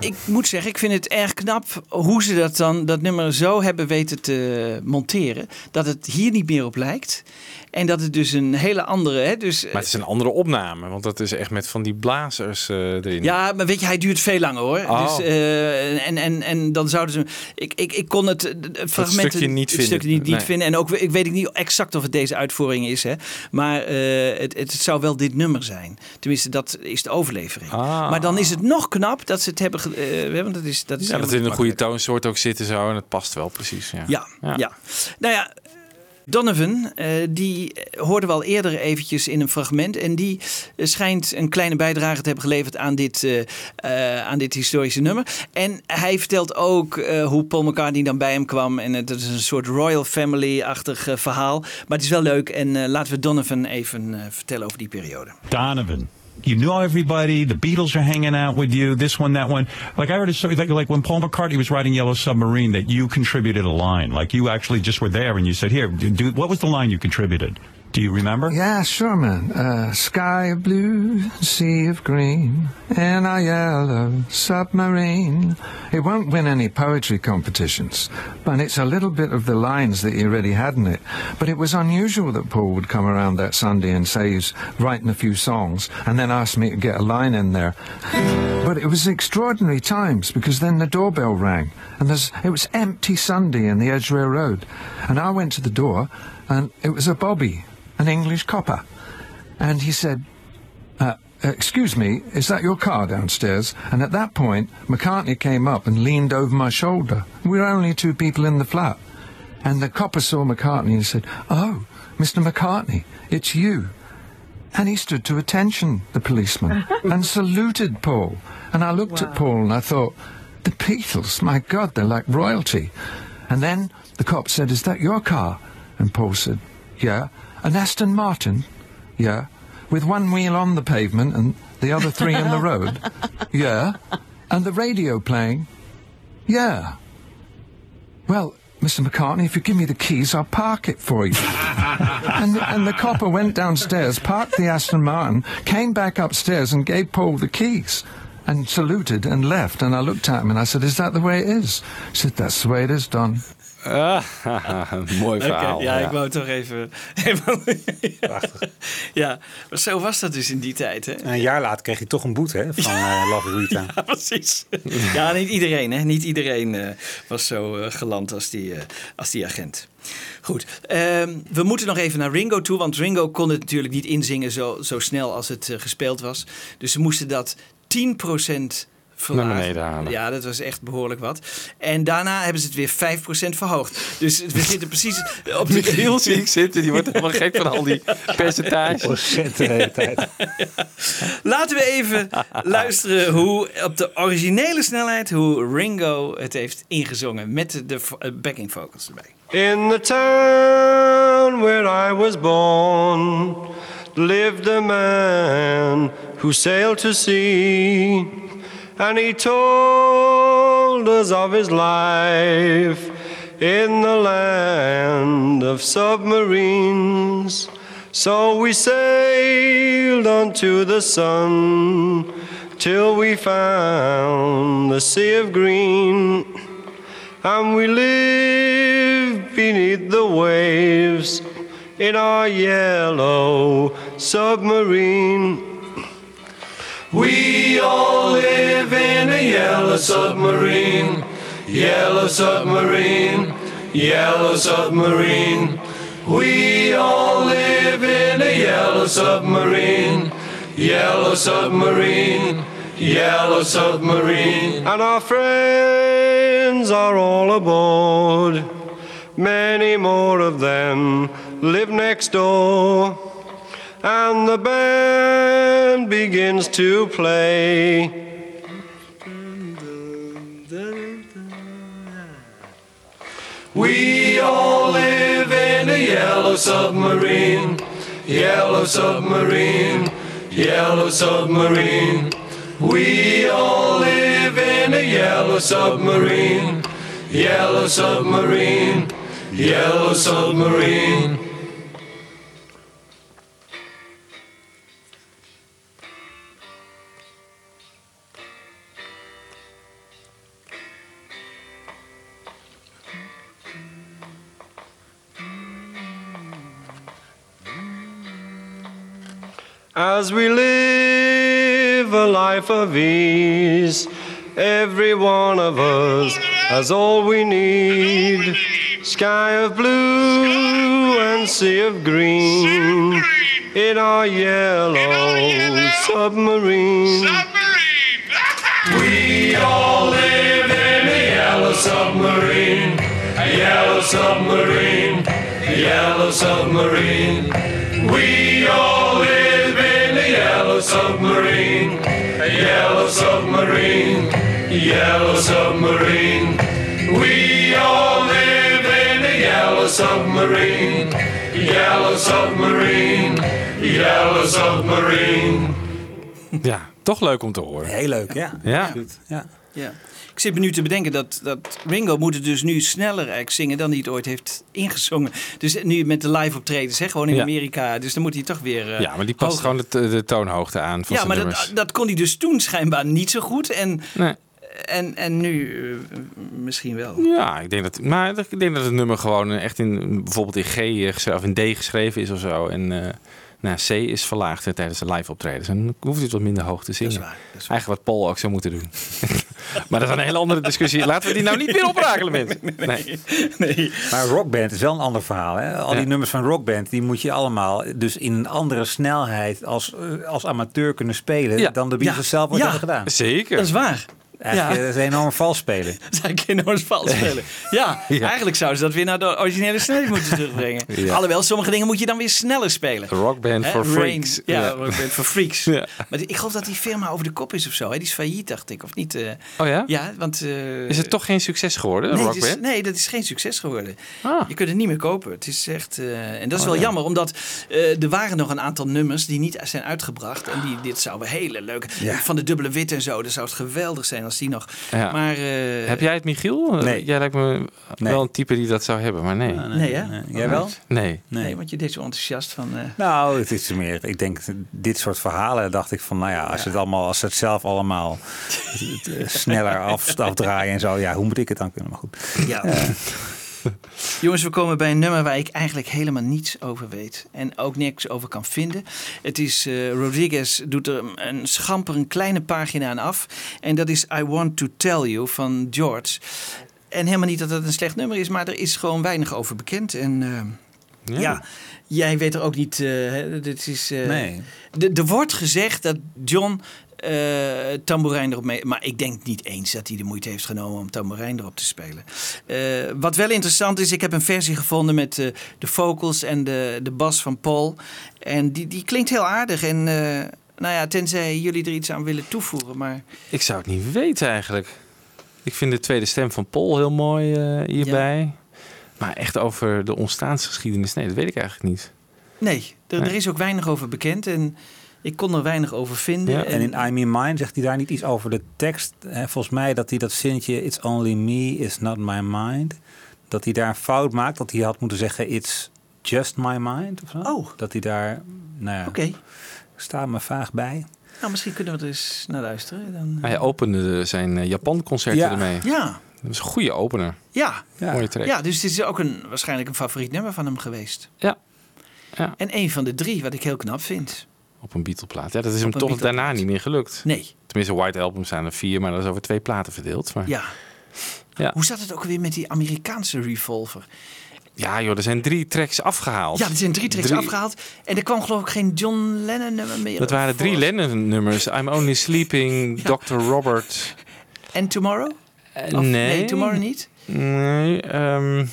Ik moet zeggen, ik vind het erg knap hoe ze dat dan, dat nummer zo hebben weten te monteren. Dat het hier niet meer op lijkt. En dat het dus een hele andere. Hè, dus, Maar het is een andere opname, want dat is echt met van die blazers eh, erin. Ja, maar weet je, hij duurt veel langer hoor. Oh. Dus, eh, en, en, en dan zouden ze. Ik, ik, ik kon het, het fragment stukje niet het vinden. stukje niet, niet Nee. vinden. En ook ik weet ik niet exact of het deze uitvoering is. Hè. Maar eh, het, het zou wel dit nummer zijn. Tenminste, dat is de overlevering. Ah. Maar dan is het nog knap dat ze het hebben. ge- eh, want dat is, dat is Ja, dat in een goede toonsoort ook zit en zo. En het past wel precies. Ja. ja, ja. Nou ja, Donovan, eh, die hoorden we al eerder eventjes in een fragment. En die eh, schijnt een kleine bijdrage te hebben geleverd aan dit, eh, eh, aan dit historische nummer. En hij vertelt ook eh, hoe Paul McCartney dan bij hem kwam. En het is een soort royal family-achtig verhaal. Maar het is wel leuk. En laten we Donovan even eh, vertellen over die periode. Donovan. You knew everybody. The Beatles are hanging out with you. This one, that one. Like I heard a story, like, like when Paul McCartney was writing Yellow Submarine, that you contributed a line. Like you actually just were there and you said, "Here, do what was the line you contributed?" Do you remember? Yeah, sure, man. Uh, sky of blue, sea of green, in a yellow submarine. It won't win any poetry competitions, but it's a little bit of the lines that he already had in it. But it was unusual that Paul would come around that Sunday and say he's writing a few songs and then ask me to get a line in there. But it was extraordinary times because then the doorbell rang and it was empty Sunday in the Edgware Road. And I went to the door and it was a Bobby, an English copper. And he said, uh, excuse me, is that your car downstairs? And at that point, McCartney came up and leaned over my shoulder. We were only two people in the flat. And the copper saw McCartney and said, Oh, Mr. McCartney, it's you. And he stood to attention, the policeman, and saluted Paul. And I looked at Paul and I thought, the Beatles, my God, they're like royalty. And then the cop said, Is that your car? And Paul said, Yeah. An Aston Martin? Yeah. With one wheel on the pavement and the other three in the road? Yeah. And the radio playing? Yeah. Well, Mr. McCartney, if you give me the keys, I'll park it for you. and, and the copper went downstairs, parked the Aston Martin, came back upstairs and gave Paul the keys and saluted and left. And I looked at him and I said, Is that the way it is? He said, That's the way it is, Don. Ah, mooi verhaal. ja, ik wou toch even... ja, maar zo was dat dus in die tijd, hè? Een jaar later kreeg hij toch een boete hè, van eh Love Rita. Ja, precies. Ja, niet iedereen, hè? Niet iedereen eh, was zo eh, geland als die, eh, als die agent. Goed, ehm, we moeten nog even naar Ringo toe, want Ringo kon het natuurlijk niet inzingen zo, zo snel als het gespeeld was. Dus ze moesten dat 10% verlagen. Naar beneden halen. Ja, dat was echt behoorlijk wat. En daarna hebben ze het weer 5% verhoogd. Dus we zitten precies op de... Michiel zie ik zitten, die wordt helemaal gek van al die percentages. De hele tijd. Laten we even luisteren hoe op de originele snelheid hoe Ringo het heeft ingezongen met de, de eh, backing vocals erbij. In the town where I was born lived a man who sailed to sea, and he told us of his life in the land of submarines. So we sailed unto the sun till we found the sea of green. And we live beneath the waves in our yellow submarine. We all live in a yellow submarine, yellow submarine, yellow submarine. We all live in a yellow submarine, yellow submarine, yellow submarine. And our friends are all aboard. Many more of them live next door. And the band begins to play. We all live in a yellow submarine, yellow submarine, yellow submarine. We all live in a yellow submarine, yellow submarine, yellow submarine. As we live a life of ease, every one of us has all we need. Sky of blue and sea of green in our yellow submarine. We all live in a yellow submarine, a yellow submarine, a yellow submarine. We all submarine, a yellow submarine, yellow submarine. We all live in a yellow submarine, yellow submarine, yellow submarine. Ja, toch leuk om te horen. Heel leuk, ja. Ja. Goed, ja. Ja. Ik zit me nu te bedenken dat, dat Ringo moet het dus nu sneller eigenlijk zingen dan hij het ooit heeft ingezongen. Dus nu met de live optredens, hè, gewoon in Ja. Amerika. Dus dan moet hij toch weer. eh, Ja, maar die past hoger. gewoon de, de toonhoogte aan van Ja, maar dat, dat kon hij dus toen schijnbaar niet zo goed. En, Nee. en, en nu eh, misschien wel. Ja, ik denk dat, maar ik denk dat het nummer gewoon echt in bijvoorbeeld in G eh, of in D geschreven is of zo. En eh nou, C is verlaagd tijdens de live optredens. En dan hoeft het wat minder hoog te zingen. Eigenlijk wat Paul ook zou moeten doen. maar dat is een hele andere discussie. Laten we die nou niet meer oprakelen, mensen. Nee. nee. Maar Rockband is wel een ander verhaal. Hè? Al die Ja. nummers van Rockband, die moet je allemaal dus in een andere snelheid als, eh, als amateur kunnen spelen Ja. dan de Beatles Ja. zelf Ja. hebben gedaan. Zeker. Dat is waar. Eigenlijk Ja. eh, dat is een enorm vals spelen. Zij kunnen ons vals spelen. Ja, Ja. eigenlijk zouden ze dat weer naar de originele snelheid moeten terugbrengen. Ja. Alhoewel, sommige dingen moet je dan weer sneller spelen. Rockband for freaks. Ja. Rockband for freaks. Maar ik geloof dat die firma over de kop is of zo. Hè? Die is failliet, dacht ik. Of niet? eh? Oh ja? Ja, want... eh, Is het toch geen succes geworden, Nee, Rockband? is, nee, dat is geen succes geworden. Ah. Je kunt het niet meer kopen. Het is echt, en dat is Oh, wel ja. jammer, omdat eh, er waren nog een aantal nummers die niet zijn uitgebracht. En die, dit zouden hele leuke. Van de dubbele wit en zo. Dat zou het geweldig zijn die nog. Ja. Maar, eh, Heb jij het, Michiel? Nee. Jij lijkt me Nee. wel een type die dat zou hebben, maar nee. Nee, hè? Jij wel? Nee. Nee. want je deed zo enthousiast van. eh, Nou, het is meer. Ik denk dit soort verhalen dacht ik van, nou ja, als het allemaal, als ze het zelf allemaal eh, sneller af, afdraaien en zo, ja, hoe moet ik het dan kunnen? Maar goed. Ja. Eh, Jongens, we komen bij een nummer waar ik eigenlijk helemaal niets over weet. En ook niks over kan vinden. Het is, uh, Rodriguez doet er een schamper een kleine pagina aan af. En dat is I Want To Tell You van George. En helemaal niet dat het een slecht nummer is, maar er is gewoon weinig over bekend. En uh, ja. jij weet er ook niet. Uh, dit is, nee. Er wordt gezegd dat John uh, tamboerijn erop mee. Maar ik denk niet eens dat hij de moeite heeft genomen om tamboerijn erop te spelen. Uh, wat wel interessant is, ik heb een versie gevonden met uh, de vocals en de, de bas van Paul. En die, die klinkt heel aardig. En nou ja, tenzij jullie er iets aan willen toevoegen. Maar... Ik zou het niet weten eigenlijk. Ik vind de tweede stem van Paul heel mooi hierbij. Ja. Maar echt over de ontstaansgeschiedenis, nee, dat weet ik eigenlijk niet. Nee, er, nee. er is ook weinig over bekend. En ik kon er weinig over vinden. Ja, en in I'm in Mind zegt hij daar niet iets over de tekst. Volgens mij dat hij dat zinnetje It's only me, it's not my mind. Dat hij daar een fout maakt. Dat hij had moeten zeggen It's just my mind. Of zo. Oh. Dat hij daar, nou ja, Oké. staat me vaag bij. Nou, misschien kunnen we er eens naar luisteren. Dan... Hij opende zijn uh, Japan-concerten ja. ermee. Ja. Dat was een goede opener. Ja. ja. Mooie track. Ja, dus dit is ook een, waarschijnlijk een favoriet nummer van hem geweest. Ja. ja. En een van de drie, wat ik heel knap vind. Op een Beatle-plaat. Ja, dat is hem toch daarna niet meer gelukt. Nee. Tenminste, White Album zijn er vier, maar dat is over twee platen verdeeld. Maar... Ja. ja. Hoe zat het ook weer met die Amerikaanse Revolver? Ja, joh, er zijn drie tracks afgehaald. Ja, er zijn drie tracks drie... afgehaald. En er kwam geloof ik geen John Lennon nummer meer. Dat waren drie Lennon-nummers. I'm Only Sleeping, ja. Dr. Robert. En Tomorrow? Uh, of, nee. nee. Tomorrow niet? Nee, um,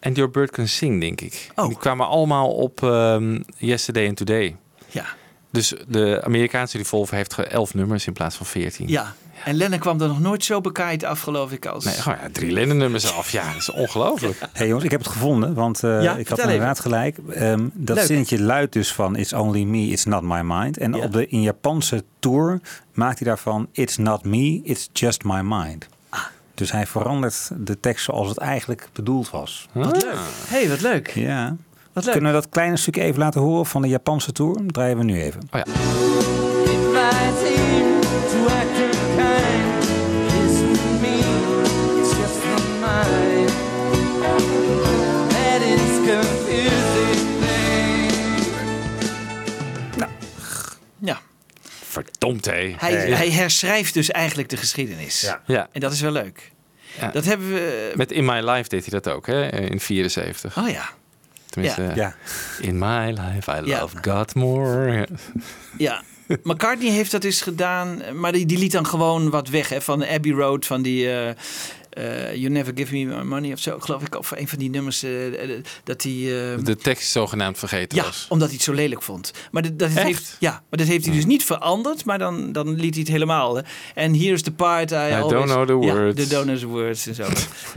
And Your Bird Can Sing, denk ik. Oh. Die kwamen allemaal op um, Yesterday and Today. Ja. Dus de Amerikaanse Revolver heeft elf nummers in plaats van veertien. Ja. En Lennon kwam er nog nooit zo bekaaid af, geloof ik, als... Nee, gewoon, ja, drie Lennon-nummers af. Ja, dat is ongelooflijk. Hé hey jongens, ik heb het gevonden, want uh, ja, ik had inderdaad gelijk. Um, dat Leuk. zinnetje luidt dus van It's only me, it's not my mind. En Ja. op de in Japanse tour maakt hij daarvan It's not me, it's just my mind. Ah. Dus hij verandert de tekst zoals het eigenlijk bedoeld was. Wat leuk. hey, wat leuk. Ja. Wat leuk. Kunnen we dat kleine stukje even laten horen van de Japanse tour? Draaien we nu even. Oh ja. Ja. Verdomd, hé. Hij, hij herschrijft dus eigenlijk de geschiedenis. Ja. Ja. En dat is wel leuk. Ja. Dat hebben we... Met In My Life deed hij dat ook, hè? In 74. Oh ja. Tenminste, Ja. Ja. In My Life, I Ja. love God more. Ja. McCartney heeft dat eens gedaan, maar die, die liet dan gewoon wat weg. Hè, van Abbey Road, van die eh, eh, You Never Give Me My Money of zo, geloof ik. Of een van die nummers, eh, dat hij... eh, De tekst zogenaamd vergeten ja, was. omdat hij het zo lelijk vond. Maar dat, dat heeft, ja, maar dat heeft hij dus niet veranderd, maar dan, dan liet hij het helemaal. En here's the part I, I always... don't know the Ja, words. the don't know the words en zo.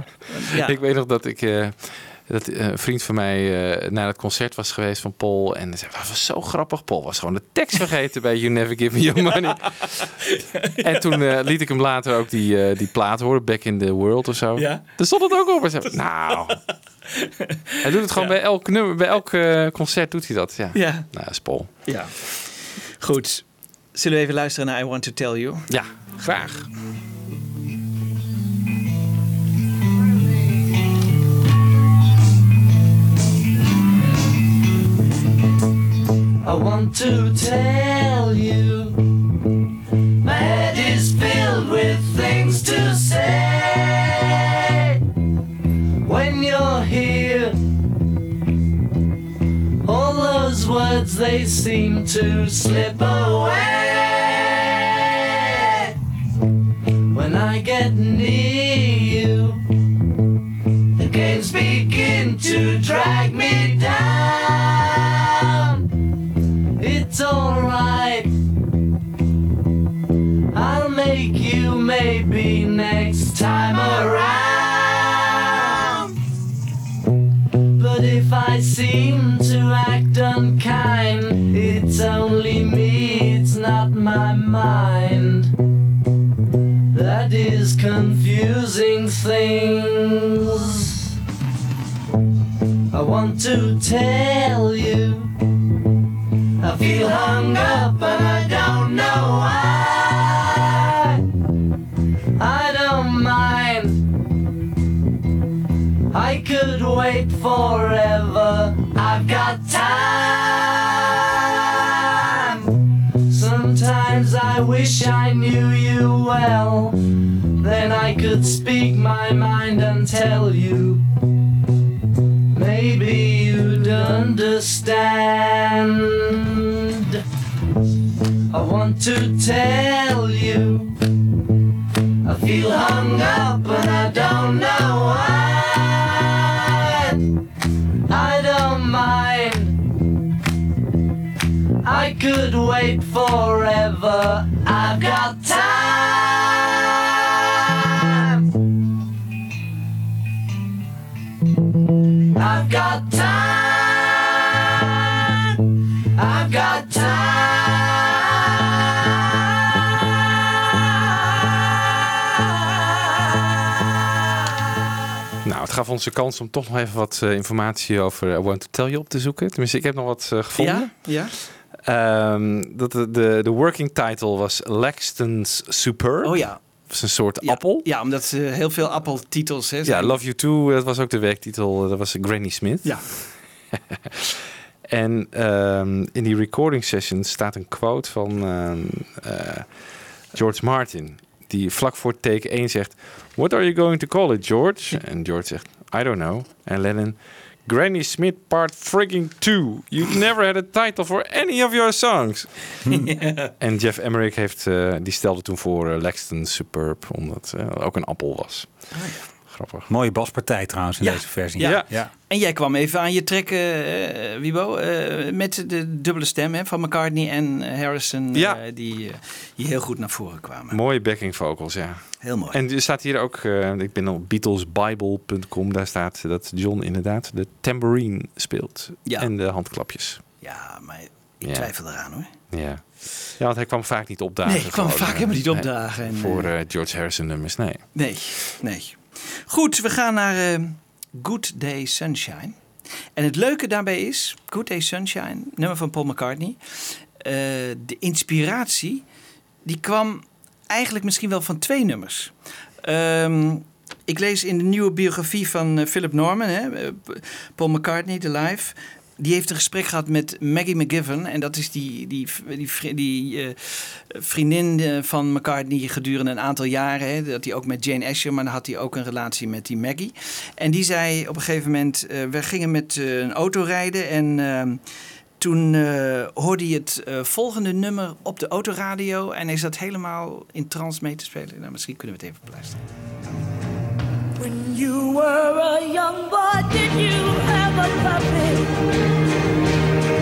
ja. Ik weet nog dat ik... dat eh, een vriend van mij eh, naar het concert was geweest van Paul. En zei, dat was zo grappig. Paul was gewoon de tekst vergeten bij You Never Give Me Your Money. en toen eh, liet ik hem later ook die, die plaat horen. Back in the World of zo. Ja. Daar stond het ook op. Zei, nou... hij doet het gewoon bij elk nummer. Bij elk concert dout hij dat. Ja, Ja. Nou, dat is Paul. ja. Goed. Zullen we even luisteren naar I Want To Tell You? Ja, graag. I want to tell you. My head is filled with things to say. When you're here all those words they seem to slip away. When I get near you the games begin to drag me down it's alright. I'll make you maybe next time around. But if I seem to act unkind, it's only me, it's not my mind. That is confusing things. I want to tell you. I feel hung up but I don't know why. I don't mind. I could wait forever. I've got time. Sometimes I wish I knew you well. Then I could speak my mind and tell you. Maybe you'd understand. I want to tell you. I feel hung up and I don't know why. I don't mind. I could wait forever. I've got time. Gaf ons de kans om toch nog even wat eh, informatie over I Want To Tell You op te zoeken. Tenminste, ik heb nog wat eh, gevonden. Ja, ja. Ehm, dat de, de, de working title was Laxton's Superb. Oh ja. Dat is een soort appel. Ja, omdat ze heel veel appeltitels hè, Ja. Love You Too, dat was ook de werktitel. Dat was Granny Smith. Ja. en ehm, in die recording session staat een quote van ehm, eh, George Martin. Die vlak voor take 1 zegt... What are you going to call it, George? En George zegt, I don't know. En Lennon... Granny Smith part frigging 2. You've never had a title for any of your songs. En Jeff Emmerich heeft, eh, die stelde toen voor eh, Laxton Superb, omdat het ook een appel was. Grappig. Mooie baspartij trouwens in Ja. deze versie. Ja. En jij kwam even aan je trekken, eh Wibo, eh, met de dubbele stem hè, van McCartney en Harrison, Ja. eh, die hier heel goed naar voren kwamen. Mooie backing vocals, ja. Heel mooi. En er staat hier ook, eh, ik ben op beatlesbible.com, daar staat dat John inderdaad de tambourine speelt. Ja. En de handklapjes. Ja, maar ik Ja. twijfel eraan hoor. Ja. ja, want hij kwam vaak niet opdagen. Nee, hij kwam gewoon, vaak helemaal niet nee, opdagen en, voor George Harrison nummers, nee. Nee, nee. Goed, we gaan naar eh, Good Day Sunshine. En het leuke daarbij is, Good Day Sunshine, nummer van Paul McCartney. eh, de inspiratie, die kwam eigenlijk misschien wel van twee nummers. Ehm, ik lees in de nieuwe biografie van eh, Philip Norman, hè, Paul McCartney, The Live. Die heeft een gesprek gehad met Maggie McGiven. En dat is die, die, die, die eh, vriendin eh, van McCartney gedurende een aantal jaren. Hè, dat hij ook met Jane Asher, maar dan had hij ook een relatie met die Maggie. En die zei op een gegeven moment, eh, we gingen met een auto rijden en... ehm, toen hoorde hij het volgende nummer op de autoradio en hij zat helemaal in trance mee te spelen. Nou, misschien kunnen we het even beluisteren. When you were a young boy, did you have a puppy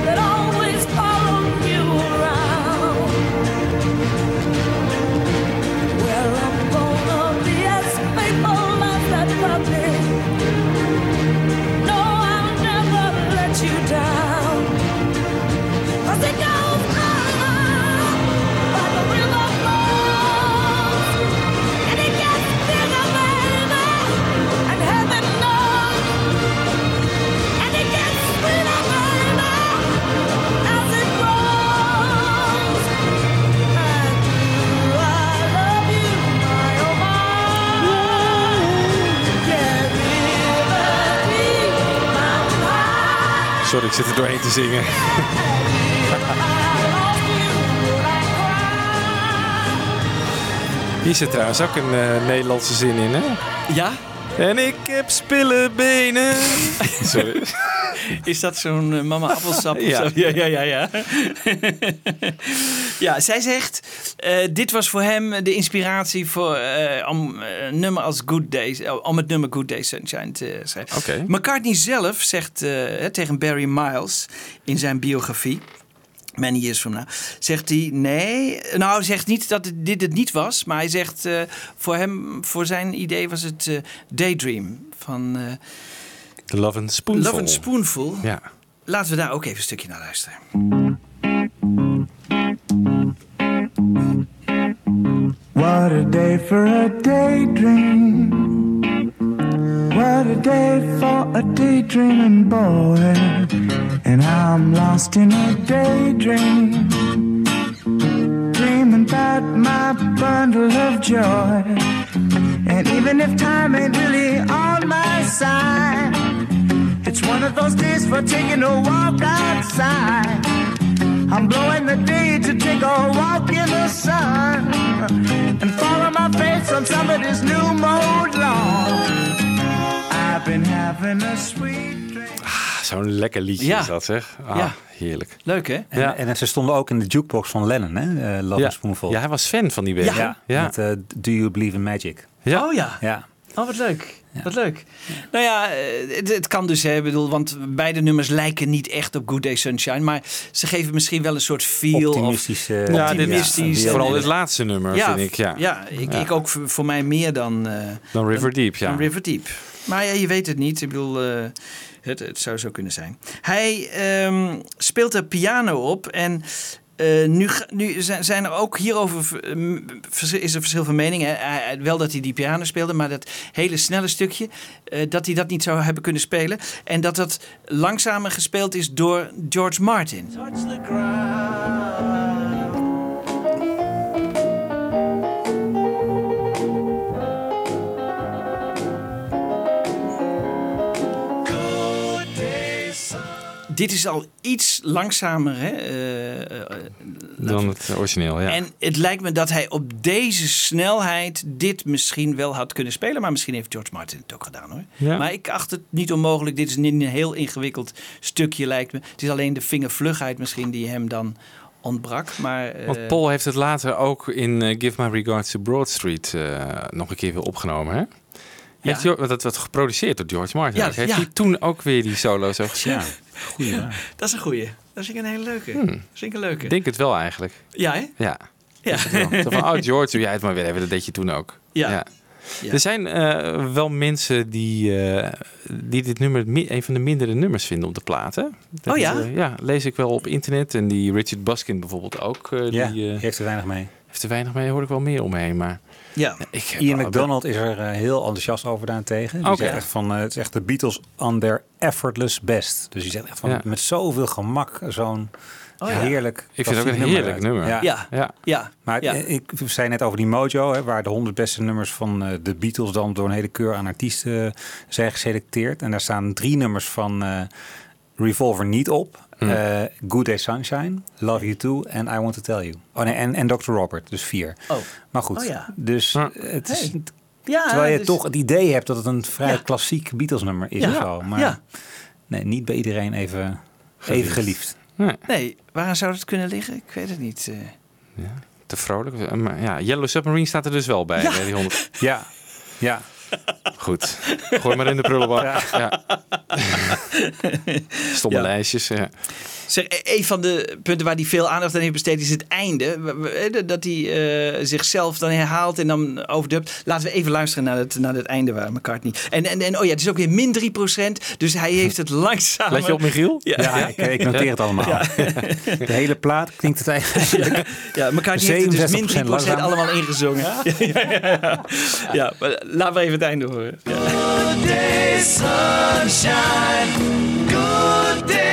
that always followed you around? Well, I'm gonna be as faithful as that puppy. No, I'll never let you down. 'Cause it Sorry, ik zit er doorheen te zingen. Hier zit trouwens ook een eh, Nederlandse zin in, hè? Ja? En ik heb spillebenen. Sorry. Is dat zo'n eh, mama appelsap? of Ja. zo? ja, ja, ja. Ja, ja zij zegt, eh, dit was voor hem de inspiratie voor, eh, om eh, nummer als Good Days, om het nummer Good Day Sunshine te schrijven. Oké. McCartney zelf zegt tegen Barry Miles in zijn biografie. Many years from now. Zegt hij nee. Nou, zegt niet dat het- dit het niet was. Maar hij zegt voor hem, voor zijn idee was het Daydream van The Love and Spoonful. Love and Spoonful. Ja. Laten we daar ook even een stukje naar luisteren. What a day for a daydream. What a day for a daydreaming boy. And I'm lost in a daydream. Dreaming about my bundle of joy. And even if time ain't really on my side, it's one of those days for taking a walk outside. I'm blowing the day to take a walk in the sun and follow my face on somebody's new mode lawn. I've been having a sweet dream. Ah, Zo'n lekker liedje ja. is dat, zeg. Ah, ja. Heerlijk. Leuk, hè? En, ja. en, ze stonden ook in de jukebox van Lennon, hè? Uh, Love ja. Spoonful. Ja, hij was fan van die band. Ja, met uh, Do You Believe in Magic. Ja. Oh ja. ja. Oh, wat leuk. Wat leuk. Nou ja, eh, het, het kan dus, hè, ik bedoel, want beide nummers lijken niet echt op Good Day Sunshine, maar ze geven misschien wel een soort feel Optimistische- of Ja, dit- optimistisch. vooral het laatste nummer, ja, vind ik. Ja, Ja, ik, Ja. ik ook voor, mij meer dan, eh, Dan River Deep, ja. dan River Deep. Maar ja, je weet het niet. Ik bedoel, eh, het, het zou zo kunnen zijn. Hij ehm, speelt de piano op en eh, nu, nu zijn er ook hierover vers- is er verschil van mening. Hij- wel dat hij die piano speelde, maar dat hele snelle stukje, eh, dat hij dat niet zou hebben kunnen spelen. En dat dat langzamer gespeeld is door George Martin. Dit is al iets langzamer, hè? eh, eh, Dan het origineel, ja. En het lijkt me dat hij op deze snelheid dit misschien wel had kunnen spelen. Maar misschien heeft George Martin het ook gedaan hoor. Ja. Maar ik acht het niet onmogelijk. Dit is niet een heel ingewikkeld stukje lijkt me. Het is alleen de vingervlugheid misschien die hem dan ontbrak. Maar, eh, Want Paul heeft het later ook in Give My Regards to Broad Street nog een keer weer opgenomen, hè? Heeft dat werd geproduceerd door George Martin. Ja. Heeft ja. hij toen ook weer die solo zo Ja, goeie. Dat is een goeie. Dat vind ik een hele leuke. Hmm. Dat vind ik een leuke. Ik denk het wel eigenlijk. Ja, hè? Ja. Ja. Zo van, oh George, doe jij het maar weer even. Dat deed je toen ook. Ja. Ja. Ja. Er zijn eh, wel mensen die, eh, die dit nummer een van de mindere nummers vinden op de platen. Dat Oh ja? is, eh, ja, lees ik wel op internet. En die Richard Buskin bijvoorbeeld ook. eh, Ja, die eh, heeft er weinig mee. heeft er weinig mee, hoor ik wel meer omheen. Maar Ja. ik Ian McDonald is er eh, heel enthousiast over daarentegen. Die Oké. zegt echt van, eh, het is echt de Beatles on their effortless best. Dus die zegt echt van, Ja. met zoveel gemak zo'n Oh ja. heerlijk... Ik vind het ook een klassiek heerlijk nummer. Ja. Ja. Ja. Ja. Maar Ja. eh, ik zei net over die Mojo, hè, waar de 100 beste nummers van eh, de Beatles dan door een hele keur aan artiesten zijn geselecteerd. En daar staan drie nummers van eh, Revolver niet op. Hm. Eh, Good Day Sunshine, Love You Too en I Want to Tell You. Oh nee, en, en Dr. Robert, dus vier. Oh. Maar goed, Oh ja. dus Ja. het is, Hey. Ja, terwijl je dus- toch het idee hebt dat het een vrij Ja. klassiek Beatles nummer is Ja. of zo. Maar Ja. nee, niet bij iedereen even Geliefd. even geliefd. Nee, Nee, waar zou het kunnen liggen? Ik weet het niet. eh. te vrolijk. Maar ja, Yellow Submarine staat er dus wel bij. bij die 100. Ja, ja. Goed. Gooi maar in de prullenbak. Ja. Stomme Ja. lijstjes. Zeg, e- een van de punten waar hij veel aandacht aan heeft besteed is het einde. Eh, Dat hij eh, zichzelf dan herhaalt en dan overdubt. Laten we even luisteren naar het, naar het einde waar McCartney. En, en, en oh ja, het is ook weer min 3%. Dus hij heeft het langzaam. Let je op, Michiel? Ja, Ja, ik, ik noteer het allemaal. De hele plaat klinkt het eigenlijk. ja McCartney heeft het dus min 3% 67% langzaam. allemaal ingezongen. Ja, ja, ja, ja. Ja, maar laten we even het einde horen. Ja. Good day, sunshine. Good day.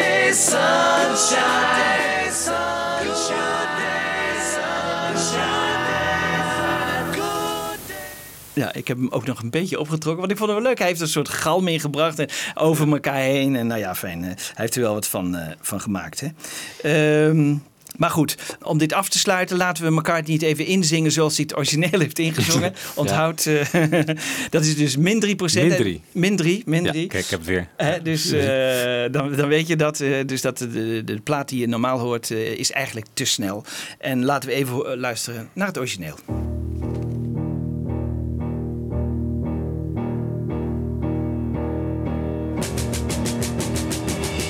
Ja, ik heb hem ook nog een beetje opgetrokken. Want ik vond wel leuk. Hij heeft een soort galm ingebracht en over elkaar heen. En nou ja, fijn. Hij heeft er wel wat van, eh, van gemaakt. Hè? Ehm, maar goed, om dit af te sluiten, laten we elkaar niet even inzingen zoals hij het origineel heeft ingezongen. Onthoud, eh, dat is dus min 3 Min drie. Min 3, min Ja, 3. Kijk, ik heb het weer. Hè, dus eh, dan, dan weet je dat, eh, dus dat de, de, de plaat die je normaal hoort eh, is eigenlijk te snel. En laten we even eh, luisteren naar het origineel.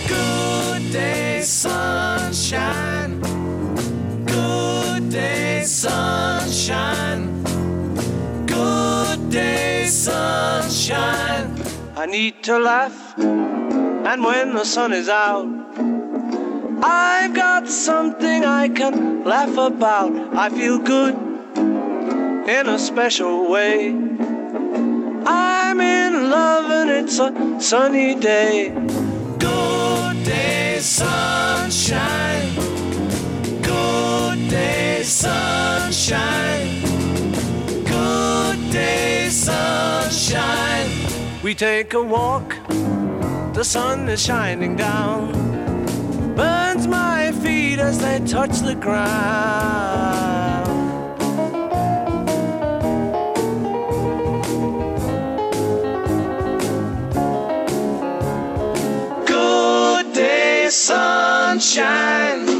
Good day, sunshine. Good day, sunshine. Good day, sunshine. I need to laugh, and when the sun is out, I've got something I can laugh about. I feel good in a special way. I'm in love, and it's a sunny day. Good day, sunshine sunshine. Good day, sunshine. We take a walk, the sun is shining down. Burns my feet as they touch the ground. Good day, sunshine.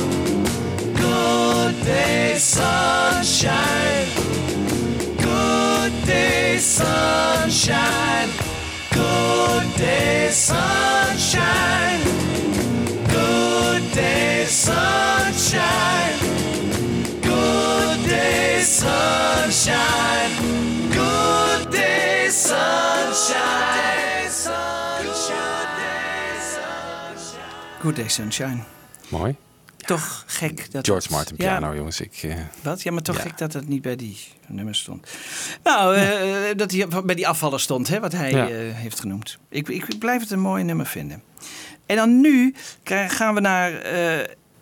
Good day, sunshine. Good day, sunshine. Good day, sunshine. Good day, sunshine. Good day, sunshine. Good day, sunshine. Good Day Sunshine. Good day, sunshine. Mooi. Toch gek dat George het- Martin Ja, piano, jongens. Ik, eh, Wat? Ja, maar toch Ja. gek dat het niet bij die nummers stond. Nou, eh, dat hij bij die afvaller stond, hè, wat hij eh, heeft genoemd. Ik, ik blijf het een mooi nummer vinden. En dan nu gaan we naar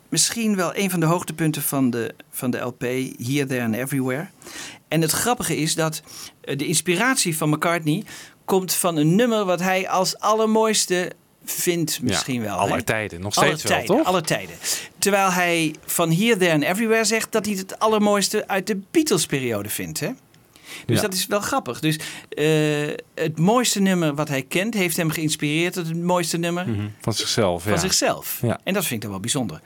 misschien wel een van de hoogtepunten van de, van de LP, Here, There and Everywhere. En het grappige is dat de inspiratie van McCartney komt van een nummer wat hij als allermooiste vindt misschien wel. aller hè? tijden, nog Aller steeds wel, tijden, toch? Alle tijden. Terwijl hij van Here, There and Everywhere zegt dat hij het allermooiste uit de Beatles-periode vindt. Hè? Dus Ja. dat is wel grappig. Dus eh, het mooiste nummer wat hij kent heeft hem geïnspireerd tot het mooiste nummer Mhm. Van zichzelf, van ja. zichzelf. Ja. En dat vind ik dan wel bijzonder.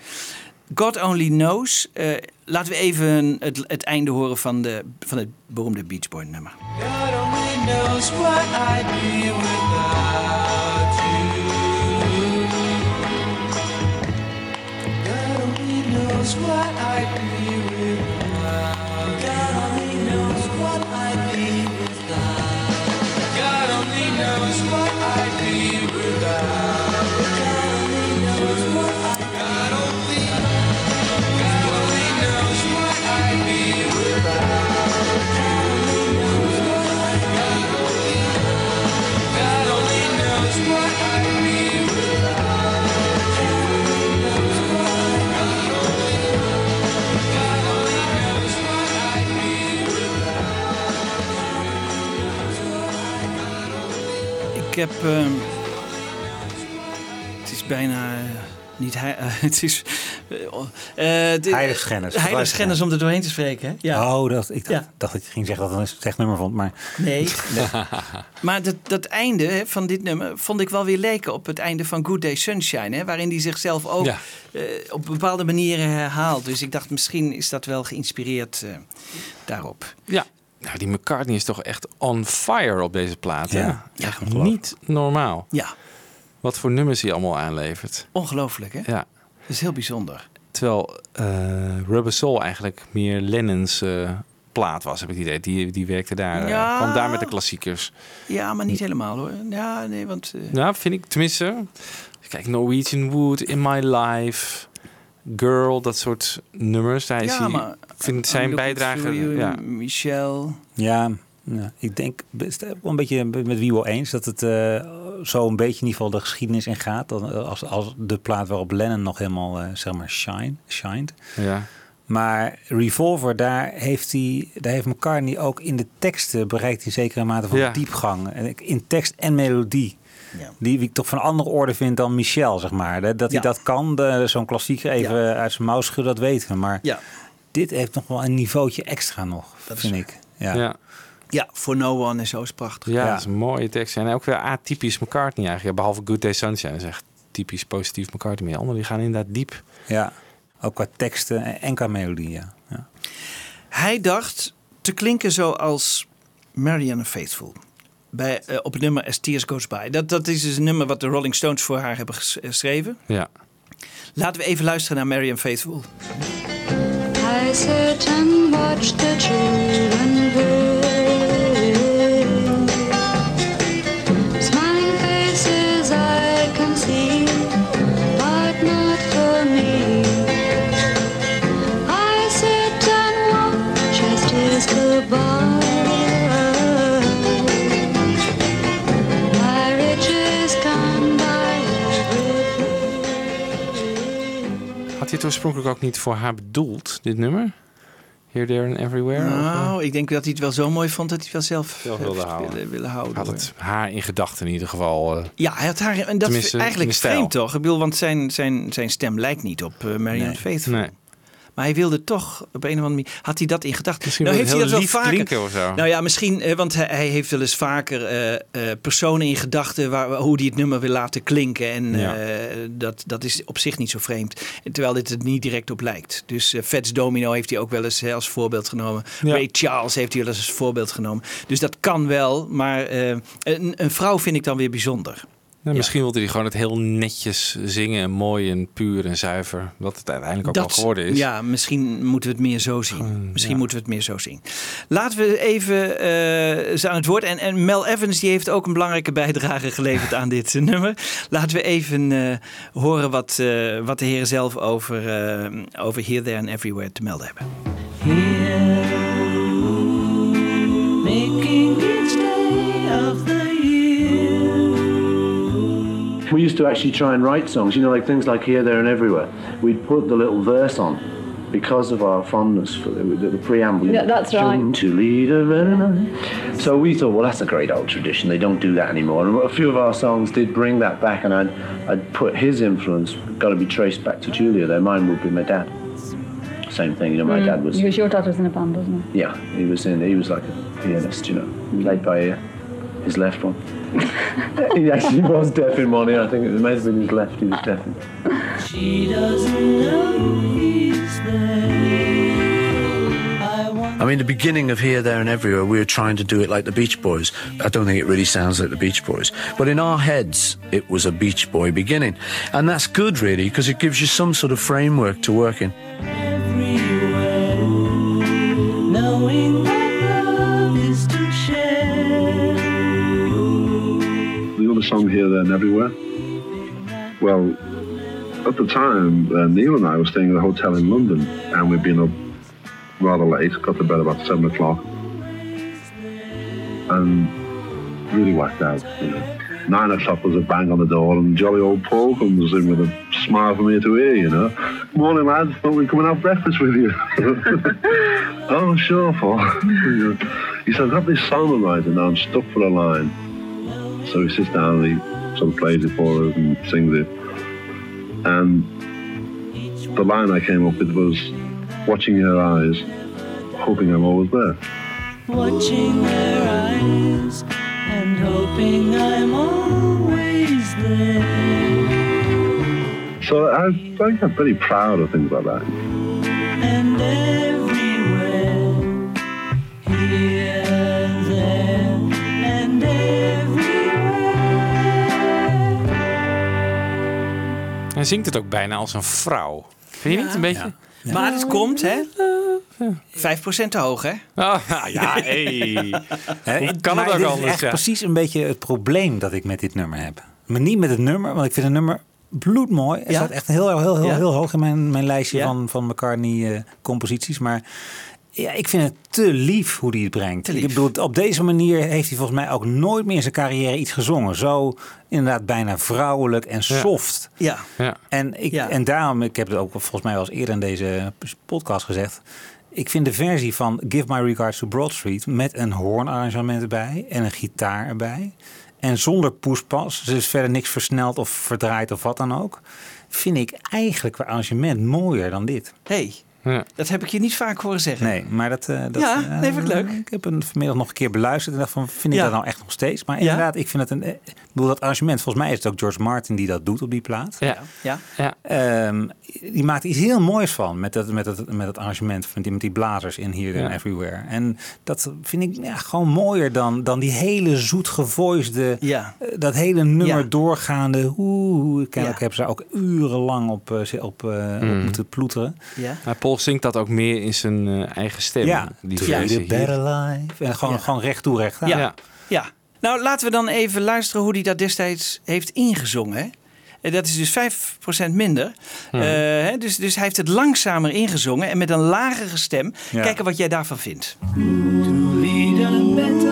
God Only Knows. eh, laten we even het, het einde horen van, de, van het beroemde Beach Boy nummer. God only knows what I'd be without only knows what I'd be Ik heb. ehm, het is bijna. eh, niet hij, eh, het is. eh, eh, de- Heiligschennis. Heiligschennis om er doorheen te spreken. Hè? Ja. Oh, dat, ik dacht, dacht dat je ging zeggen dat het een slecht nummer vond. Maar Nee. Maar dat, dat einde hè, van dit nummer vond ik wel weer lijken op het einde van Good Day Sunshine. Hè, waarin hij zichzelf ook Ja. eh, op bepaalde manieren herhaalt. Dus ik dacht misschien is dat wel geïnspireerd eh, daarop. Ja. Nou, die McCartney is toch echt on fire op deze plaat. hè? Ja. Ja, Echt niet normaal. Ja. Wat voor nummers hij allemaal aanlevert. Ongelooflijk hè? Ja. Dat is heel bijzonder. Terwijl eh, Rubber Soul eigenlijk meer Lennon's eh, plaat was, heb ik het idee. Die, die werkte daar, eh, Ja. kwam daar met de klassiekers. Ja, maar niet helemaal hoor. Ja, nee, want... eh, Nou, vind ik tenminste. Kijk, Norwegian Wood, In My Life, Girl, dat soort nummers. Daar is ja, hij, maar... ik vind zijn I'm looking bijdrage. you, Ja. Michel. ja, ja, ik denk best wel een beetje met wie wel eens dat het eh, zo een beetje in ieder geval de geschiedenis in gaat. Dan, eh, Als, als de plaat waarop Lennon nog helemaal eh, zeg maar shine, shined. Ja. Maar Revolver, daar heeft, hij, daar heeft McCartney ook in de teksten bereikt hij zekere mate van Ja. diepgang. En ik- In tekst en melodie. Die ik toch van andere orde vind dan Michel, zeg maar. Dat dat hij Ja. dat kan, de- zo'n klassieker even uit zijn mouw schudden, dat weten we. Maar Ja. dit heeft nog wel een niveautje extra nog, Dat is vind ik. Ja. Ja. Ja, For No One en zo is prachtig. Ja, dat is een mooie tekst. En ook weer atypisch McCartney eigenlijk. Ja, behalve Good Day Sunshine. Is echt typisch positief McCartney. Maar die anderen die gaan inderdaad diep. Ja, ook qua teksten en qua melodie, ja. ja. Hij dacht te klinken zoals Marianne Faithful. Bij, eh, op het nummer As Tears Goes By. Dat, dat is dus een nummer wat de Rolling Stones voor haar hebben ges- geschreven. Ja. Laten we even luisteren naar Marianne Faithful. I sit and watch the children play. Het oorspronkelijk ook niet voor haar bedoeld, dit nummer? Here, There and Everywhere? Of, eh, Nou, ik denk dat hij het wel zo mooi vond dat hij het wel zelf, Zelf wilde heeft houden. willen, willen houden. had het haar in gedachten in ieder geval. eh. Ja, hij had haar. En dat is eigenlijk vreemd toch? Ik bedoel, want zijn, zijn, zijn stem lijkt niet op uh, Marianne Nee. Faithful. Nee. Maar hij wilde toch op een of andere manier. Had hij dat in gedachten? Misschien nou, heeft hij dat wel vaker. klinken of zo. Nou ja, misschien, eh, want hij, hij heeft wel eens vaker eh, eh, personen in gedachten waar, hoe hij het nummer wil laten klinken. En Ja. dat, dat is op zich niet zo vreemd. Terwijl dit er niet direct op lijkt. Dus Fats Domino heeft hij ook wel eens hè, als voorbeeld genomen. Ja. Ray Charles heeft hij wel eens als voorbeeld genomen. Dus dat kan wel. Maar een, een vrouw vind ik dan weer bijzonder. Nou, misschien wilde hij gewoon het heel netjes zingen. en Mooi en puur en zuiver. Wat het uiteindelijk ook wel geworden is. Ja, misschien moeten we het meer zo zien. Misschien moeten we het meer zo zien. Laten we even eh ze aan het woord. En, en Mel Evans die heeft ook een belangrijke bijdrage geleverd aan dit nummer. Laten we even eh, horen wat, eh, wat de heren zelf over, over Here, There and Everywhere te melden hebben. Making We used to actually try and write songs, you know, like things like Here, There, and Everywhere. We'd put the little verse on because of our fondness for the, the, the preamble. Yeah, that's right. To lead a very nice. So we thought, well, that's a great old tradition. They don't do that anymore. And a few of our songs did bring that back, and I'd, I'd put his influence, got to be traced back to Julia there. Mine would be my dad. Same thing, you know, my Mm. dad was, Because your dad was in a band, wasn't he? yeah, he was in, he was like a pianist, you know, played by ear. His left one. he actually was deaf in one ear. I think it might have been his left. He was deaf in. She doesn't know he's there. I I mean, the beginning of Here, There, and Everywhere, we were trying to do it like the Beach Boys. I don't think it really sounds like the Beach Boys. But in our heads, it was a Beach Boy beginning. And that's good, really, because it gives you some sort of framework to work in. Song here, there, and everywhere. Well, at the time, uh, Neil and I were staying at a hotel in London, and we'd been up rather late, got to bed about seven o'clock, and really whacked out. You know. Nine o'clock was a bang on the door, and jolly old Paul comes in with a smile from ear to ear, you know. Morning, lads, thought we'd come and have breakfast with you. oh, sure, Paul. He said, I've got this song writing now, I'm stuck for a line. So he sits down and he sort of plays it for us and sings it. And the line I came up with was, watching her eyes, hoping I'm always there. Watching their eyes and hoping I'm always there. So I, I get very proud of things like that. Hij zingt het ook bijna als een vrouw. Vind je niet een beetje? Maar het komt, hè? 5% te hoog, hè? Oh, ja, hey. Kan maar het ook dit is anders, echt ja? precies een beetje het probleem dat ik met dit nummer heb. Maar niet met het nummer, want ik vind het nummer bloedmooi. Het Ja? staat echt heel, heel, heel, Ja? heel hoog in mijn, mijn lijstje Ja? van, van McCartney-composities. maar ja, ik vind het te lief hoe hij het brengt. Ik bedoel, op deze manier heeft hij volgens mij ook nooit meer in zijn carrière iets gezongen. Zo inderdaad bijna vrouwelijk en soft. Ja. Ja. En, ik, Ja. en daarom, ik heb het ook volgens mij wel eens eerder in deze podcast gezegd. Ik vind de versie van Give My Regards to Broad Street met een hoornarrangement erbij en een gitaar erbij. En zonder poespas, dus verder niks versneld of verdraaid of wat dan ook. Vind ik eigenlijk qua arrangement mooier dan dit. hey, Ja. dat heb ik je niet vaak horen zeggen. Nee, maar dat... eh, dat Ja, eh, nee, vind ik leuk. Ik heb hem vanmiddag nog een keer beluisterd en dacht van, vind ik Ja. dat nou echt nog steeds? Maar Ja. inderdaad, ik vind het een... eh, Ik bedoel, dat arrangement, volgens mij is het ook George Martin die dat doet op die plaat. Ja. Ja. Ja. Ehm, die maakt iets heel moois van met dat, met dat, met dat arrangement van die, met die blazers in Here Ja. and Everywhere. En dat vind ik ja, gewoon mooier dan, dan die hele zoet gevoisde, Ja. dat hele nummer Ja. doorgaande. Oeh, ik, heb ze ook urenlang op, op, op Mm. moeten ploeteren. Ja. Maar Paul zingt dat ook meer in zijn eh, eigen stem. Ja, die To versie lead a hier. better life. En gewoon, Ja. gewoon recht toe, recht aan. Ja. Ja. Ja. Nou, laten we dan even luisteren hoe hij dat destijds heeft ingezongen. Hè? En Dat is dus 5% minder. Hmm. Eh, hè, dus, dus hij heeft het langzamer ingezongen en met een lagere stem. Ja. Kijken wat jij daarvan vindt. To lead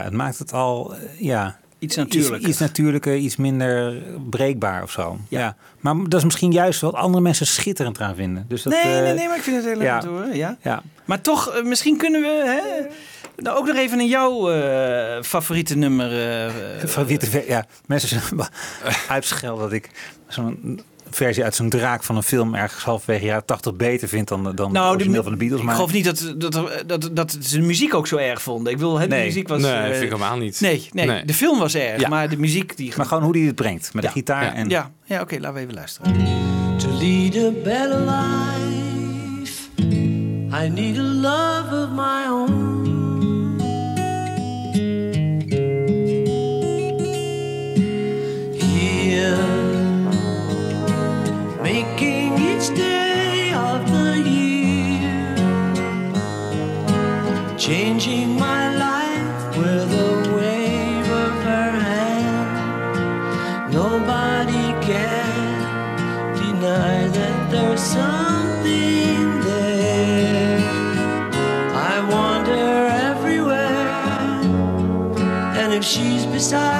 ja. Het maakt het al, eh, ja... Iets natuurlijker. Iets, iets natuurlijker, iets minder breekbaar of zo. Ja. Maar dat is misschien juist wat andere mensen schitterend aan vinden. Dus dat, nee, nee, eh, nee, maar ik vind het heel leuk ja. om te horen. Ja. Ja. Maar toch, eh, misschien kunnen we hè, nou ook nog even in jouw favoriete nummer. Ver- ja, mensen uitschelden dat ik zo'n versie uit zo'n draak van een film ergens halverwege jaren 80 beter vind dan, dan nou, de de, origineel van de Beatles. ik Maar geloof niet dat, dat, dat, dat ze de muziek ook zo erg vonden. Ik wil, hè, de Nee. muziek was... Nee, eh, vind ik helemaal niet. Nee, nee, Nee. de film was erg, Ja. maar de muziek die... Maar gewoon hoe die het brengt, met Ja. de gitaar. Ja, En, ja, ja oké, laten we even luisteren. To lead a better life, I need a love of my own. Changing my life with a wave of her hand. Nobody can deny that there's something there. I want her everywhere, and if she's beside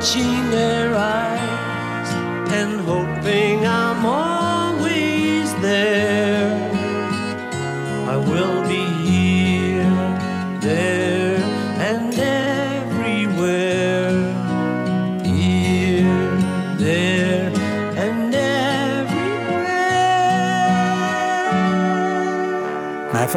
情。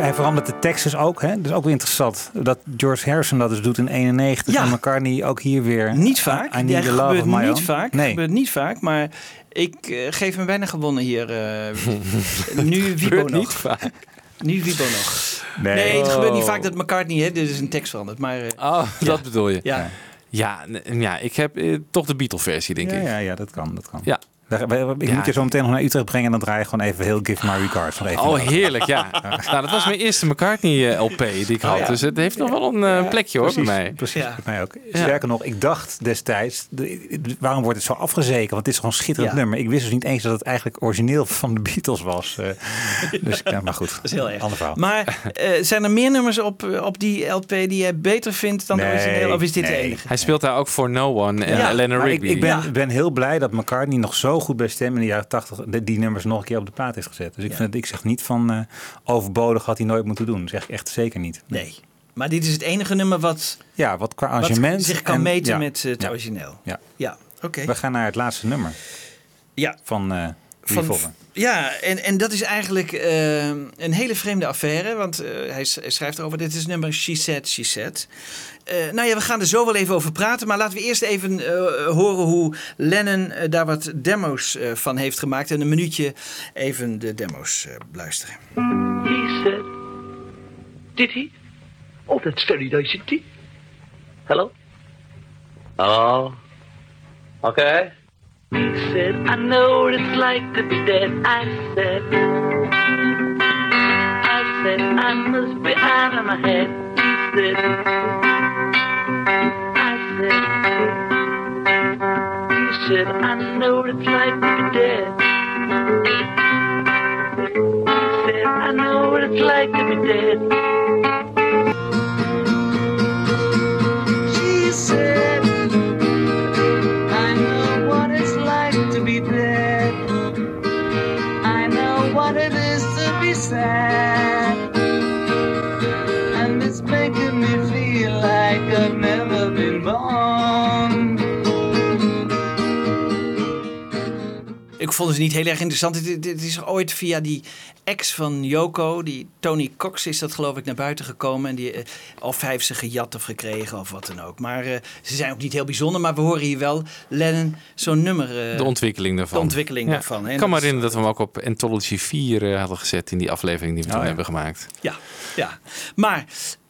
Hij, verandert de tekst dus ook. Hè? Dat is ook weer interessant. Dat George Harrison dat dus doet in 91. Ja. En McCartney ook hier weer. Niet vaak. I need Ja, the love gebeurt of my niet own. vaak. Nee. gebeurt niet vaak, maar ik eh, geef hem bijna gewonnen hier. eh, nu Wiebo nog. niet vaak. Nu Wiebo nog. Nee. Nee, het gebeurt niet Oh. vaak dat McCartney, hè, dit is een tekst verandert. Maar eh, Oh, dat bedoel je. ja. Ja, ja ik heb toch de Beatle-versie, denk Ja, ik. ja, ja, dat kan. Dat kan. Ja. Ik Ja. moet je zo meteen nog naar Utrecht brengen en dan draai je gewoon even heel Give My Regards. Even Oh, nodig. heerlijk, ja. Nou, dat was mijn eerste McCartney-LP die ik had. ja. Dus het heeft nog wel een eh, plekje hoor Precies, bij mij. Precies, Ja. bij mij ook. Ja. Sterker nog, ik dacht destijds, de- waarom wordt het zo afgezeken? Want het is gewoon een schitterend Ja. nummer. Ik wist dus niet eens dat het eigenlijk origineel van de Beatles was. eh. dus, ja, maar goed, Dat is heel erg. ander verhaal. Maar eh, zijn er meer nummers op, op die LP die jij beter vindt dan de Nee, origineel? Of is dit de nee. enige? hij speelt daar ook voor No One en Ja, Eleanor Maar ik, Rigby. ik ben, Ja. ben heel blij dat McCartney nog zo goed bij stem in de jaren 80 die, nummers nog een keer op de plaat heeft gezet. Dus ik, Ja. vind, ik zeg niet van eh, overbodig had hij nooit moeten doen. Dat zeg ik echt zeker niet. Nee. Maar dit is het enige nummer wat, Ja, wat qua wat arrangement zich kan en- meten ja. met het origineel. Ja. Ja, oké. We gaan naar het laatste nummer. Ja. Van eh Van-. Ja, en, en dat is eigenlijk eh, een hele vreemde affaire. Want eh, hij, schrijft erover, dit is het nummer She Said, She Said. Eh, nou ja, we gaan er zo wel even over praten. Maar laten we eerst even eh, horen hoe Lennon daar wat demo's eh, van heeft gemaakt. En een minuutje even de demo's eh, luisteren. He said, Did he? Oh, that's very nice indeed. Hello? Oh. Okay. He said, I know what it's like to be dead. I said, I said, I must be out of my head. He said, I said, he said, I know what it's like to be dead. He said, I know what it's like to be dead. Sad. And it's making me feel like I've never been born. Ik vond het niet heel erg interessant. Dit, dit is ooit via die ex van Yoko, die Tony Cox is dat geloof ik naar buiten gekomen. En die, of hij heeft ze gejat of gekregen of wat dan ook. Maar eh, ze zijn ook niet heel bijzonder. Maar we horen hier wel Lennon zo'n nummer. eh, De ontwikkeling daarvan. De ontwikkeling Ja. daarvan. hè. Ik kan me herinneren dat we hem ook op Anthology 4 eh, hadden gezet in die aflevering die we toen ja. hebben gemaakt. Ja, ja. Maar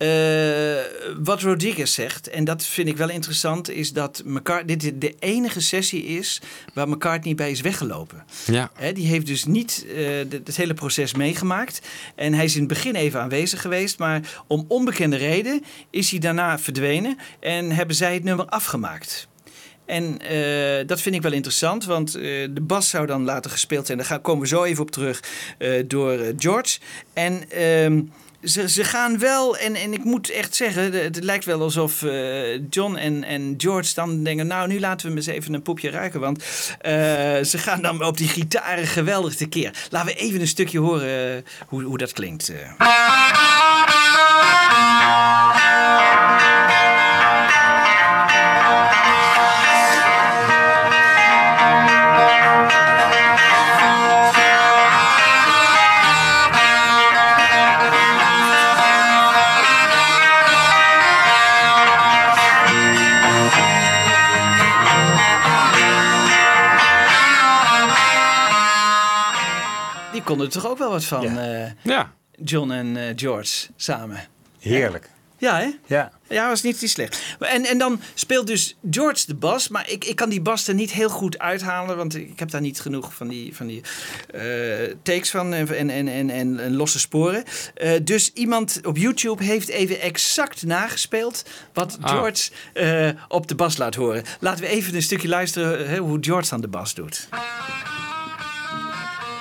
eh, wat Rodriguez zegt, en dat vind ik wel interessant, is dat McCart dit de enige sessie is waar McCartney bij is weggelopen. Ja. Hè, die heeft dus niet de- het hele proces meegemaakt. En hij is in het begin even aanwezig geweest, maar om onbekende reden is hij daarna verdwenen en hebben zij het nummer afgemaakt. En eh, dat vind ik wel interessant, want de bas zou dan later gespeeld zijn. Daar gaan, komen we zo even op terug door George. En ehm, ze, ze gaan wel, en, en ik moet echt zeggen, het lijkt wel alsof eh, John en, en George dan denken: Nou, nu laten we eens even een poepje ruiken. Want eh, ze gaan dan op die gitaren geweldig tekeer. Laten we even een stukje horen eh, hoe, hoe dat klinkt. Die konden er toch ook wel wat van, eh, Ja. John en eh, George samen. Heerlijk. Ja, hè? Ja. Ja, was niet, niet slecht. En, en dan speelt dus George de bas. Maar ik, ik kan die bas er niet heel goed uithalen. Want ik heb daar niet genoeg van die, van die eh, takes van en, en, en, en, en, en losse sporen. Eh, dus iemand op YouTube heeft even exact nagespeeld wat Ah. George eh, op de bas laat horen. Laten we even een stukje luisteren hè, hoe George dan de bas doet.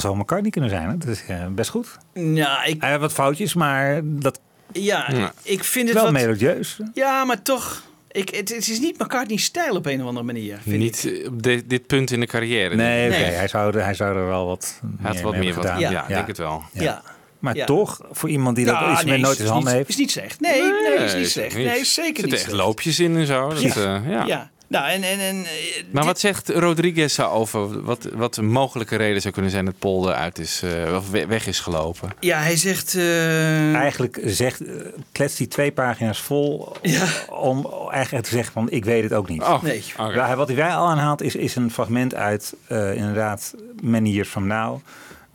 zo McCartney kunnen zijn. Hè? Dat is eh, best goed. Ja, ik... Hij heeft wat foutjes, maar dat Ja, Ja. ik vind het wel wat... melodieus. Ja, maar toch... Ik, het, het is niet McCartney's stijl op een of andere manier. Vind Niet eh, op de- dit punt in de carrière. Nee, oké. Nee. Hij, zou, er- hij zou er wel wat Hij had wat mee meer hebben wat- ja, ik denk het wel. Ja. Maar Ja. toch, voor iemand die dat iets nee, meer nooit in zijn handen heeft. Is niet slecht. Nee, nee, is niet slecht. niet. Nee, is zeker Er niet zitten echt loopjes in en zo. Dat, Ja. eh, ja. Ja. Nou, en, en, en eh, Maar wat zegt Rodriguez daarover? Wat, wat een mogelijke reden zou kunnen zijn dat Paul eruit is, eh, of we- weg is gelopen? ja, hij zegt... eh, Eigenlijk zegt, kletst hij twee pagina's vol om eigenlijk te zeggen van ik weet het ook niet. Oh, Nee. Ja, Wat hij wel aanhaalt is, is een fragment uit eh, inderdaad Many Years From Now.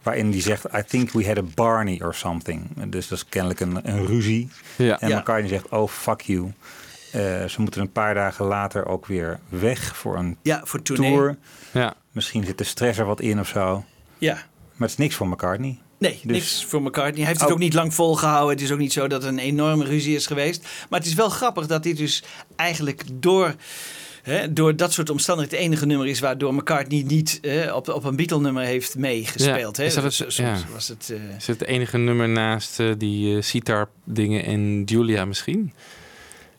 Waarin hij zegt, I think we had a Barney or something. Dus dat is kennelijk een, een ruzie. Ja. En Ja. McCartney zegt, oh fuck you. Eh, ze moeten een paar dagen later ook weer weg voor een Ja, voor tournee. tour. Ja. Misschien zit de stress er wat in of zo. Ja. Maar het is niks voor McCartney. Nee, Dus- niks voor McCartney. Hij heeft het ook niet lang volgehouden. Het is ook niet zo dat er een enorme ruzie is geweest. Maar het is wel grappig dat dit dus eigenlijk door... Hè, door dat soort omstandigheden het enige nummer is waardoor McCartney niet eh, op, op een Beatle-nummer heeft meegespeeld. Ja, Hè? is dat het- ja. soms was het, eh, Is het het enige nummer naast eh, die eh, sitar dingen en Julia misschien?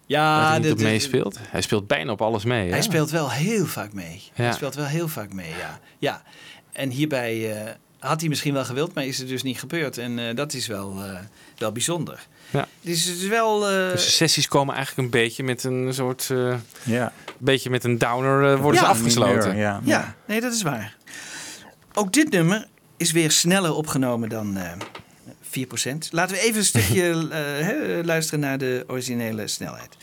ja, hij niet meespeelt? Hij speelt bijna op alles mee. hij hè? speelt wel heel vaak mee. Hij speelt wel heel vaak mee, ja. ja. En hierbij had hij misschien wel gewild, maar is het dus niet gebeurd. En dat is wel, wel bijzonder. Ja. Dus het is wel... eh, Dus de sessies komen eigenlijk een beetje met een soort... eh, Ja. beetje met een downer eh, worden Ja. ze afgesloten. Ja. Ja, nee, dat is waar. Ook dit nummer is weer sneller opgenomen dan eh 4%. Laten we even een stukje eh, hè, luisteren naar de originele snelheid.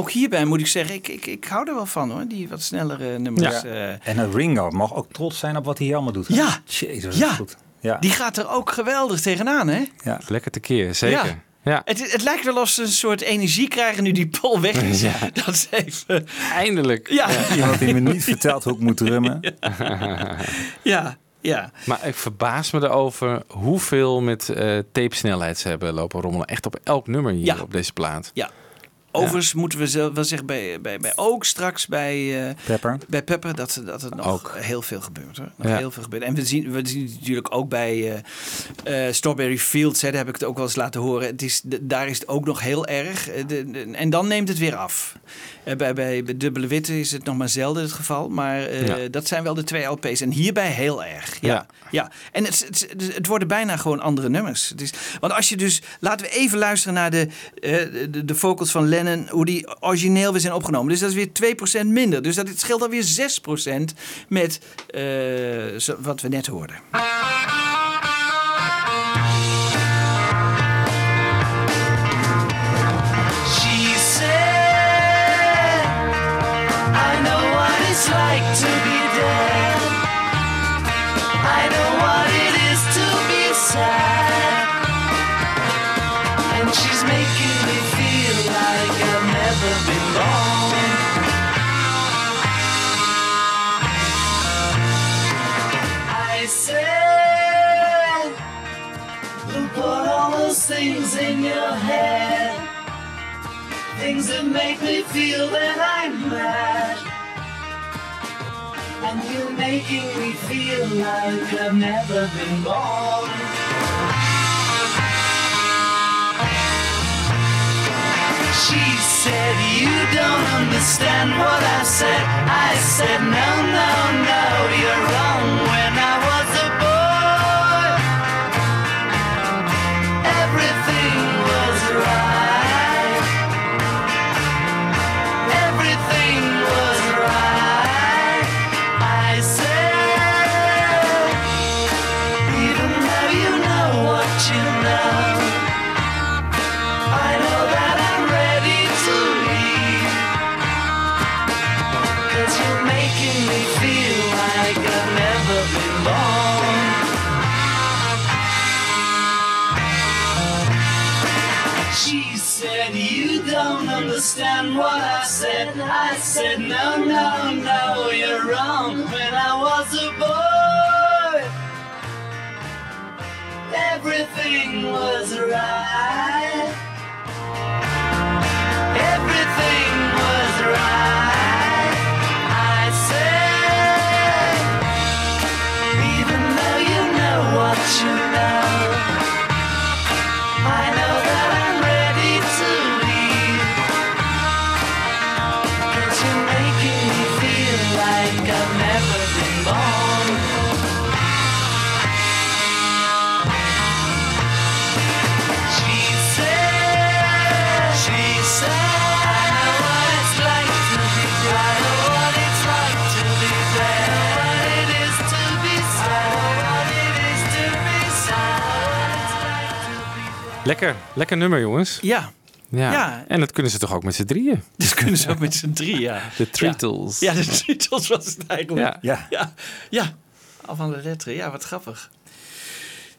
Ook hierbij moet ik zeggen, ik, ik, ik hou er wel van hoor, die wat snellere nummers. Ja. eh. En een Ringo mag ook trots zijn op wat hij hier allemaal doet. hè? Ja. Jezus, dat is Ja. goed. Ja. Die gaat er ook geweldig tegenaan, hè? Ja. Lekker tekeer, zeker. Ja. Ja. Het, het lijkt wel of ze een soort energie krijgen nu die Paul weg is. Ja. Dat ze even... Eindelijk. Ja. Iemand die me niet vertelt hoe ik moet drummen. Ja, ja. Maar ik verbaas me erover hoeveel met eh tape-snelheid ze hebben lopen rommelen. Echt op elk nummer hier Ja. op deze plaat. Ja. Overigens moeten we zelf wel zeggen, bij, bij, bij ook straks bij, eh, Pepper. bij Pepper, dat, dat er nog Ook. heel veel gebeurt. Hoor. Nog heel veel gebeurt. En we zien, we zien het natuurlijk ook bij eh, eh, Strawberry Fields, hè, daar heb ik het ook wel eens laten horen. Het is, daar is het ook nog heel erg. De- de- en dan neemt het weer af. Eh, bij, bij, bij Dubbele Witte is het nog maar zelden het geval. Maar eh, Ja. dat zijn wel de twee LP's. En hierbij heel erg. Ja. Ja. Ja, en het, het, het worden bijna gewoon andere nummers. Het is, want als je dus, laten we even luisteren naar de, eh, de, de vocals van Lennon, hoe die origineel weer zijn opgenomen. Dus dat is weer 2% minder. Dus dat het scheelt alweer 6% met wat we net hoorden. To be dead. I know what it is to be sad. And she's making me feel like I've never been born. I said, Who put all those things in your head? Things that make me feel that I'm mad. And you're making me feel like I've never been born. She said, You don't understand what I said. I said, No, no, no, you're wrong. When I was a boy, everything was right. Said. No, no, no, you're wrong. When I was a boy, everything was right. Everything was right. I said, even though you know what you Lekker, lekker nummer jongens. Ja. Ja. Ja. En dat kunnen ze toch ook met z'n drieën? Dat kunnen ze ook met z'n drie, ja. De Treetles. Ja, de Treetles was het eigenlijk. Ja. ja. Ja, Al van de letteren. Ja, wat grappig.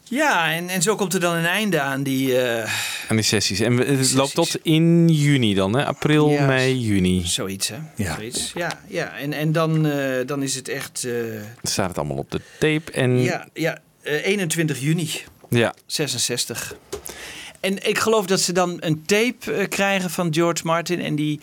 Ja, en, en zo komt er dan een einde aan die... eh, Aan die sessies. En we- het loopt tot in juni dan, hè? April, Ja, mei, juni. Zoiets, hè? Ja. Zoiets. Ja, ja. En, en dan, eh, dan is het echt... eh, Dan staat het allemaal op de tape. En ja, ja eh, 21 juni. Ja. 66. En ik geloof dat ze dan een tape eh, krijgen van George Martin. En die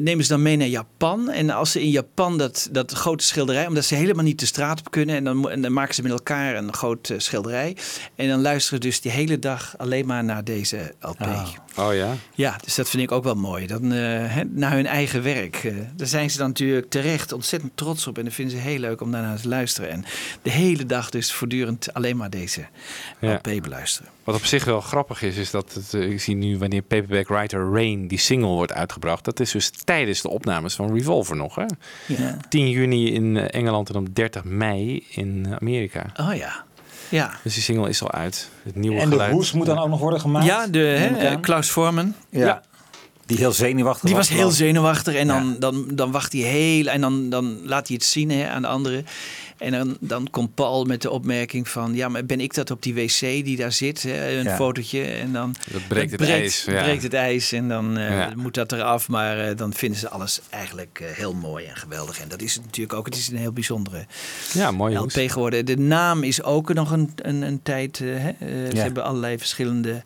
nemen ze dan mee naar Japan. En als ze in Japan dat, dat grote schilderij, omdat ze helemaal niet de straat op kunnen. En dan, mo- en dan maken ze met elkaar een groot eh, schilderij. En dan luisteren ze dus die hele dag alleen maar naar deze LP. Oh ja. Ja, dus dat vind ik ook wel mooi. Dan, eh, naar hun eigen werk. eh, daar zijn ze dan natuurlijk terecht ontzettend trots op. En dat vinden ze heel leuk om daarnaar te luisteren. En de hele dag dus voortdurend alleen maar deze Ja. LP beluisteren. Wat op zich wel grappig is, is dat het, eh, ik zie nu wanneer Paperback Writer Rain, die single, wordt uitgebracht. Dat is dus tijdens de opnames van Revolver nog. Hè? Ja. 10 juni in eh, Engeland en op 30 mei in Amerika. Oh ja. Ja. Dus die single is al uit. Het nieuwe En de hoes moet dan ook nog worden gemaakt? Ja, de, hè, eh, Klaus Forman. Ja. Die heel zenuwachtig Die was was. heel zenuwachtig en dan, dan, dan wacht hij heel en dan, dan laat hij het zien hè, aan de anderen. En dan, dan komt Paul met de opmerking van, ja, maar ben ik dat op die wc die daar zit, hè, een Ja. fotootje. En dan Dat breekt het ijs, ja. breekt het ijs en dan eh, Ja. moet dat eraf. Maar eh, dan vinden ze alles eigenlijk eh, heel mooi en geweldig. En dat is het natuurlijk ook. Het is een heel bijzondere Ja, mooi LP geworden. De naam is ook nog een, een, een tijd. hè, Ze hebben allerlei verschillende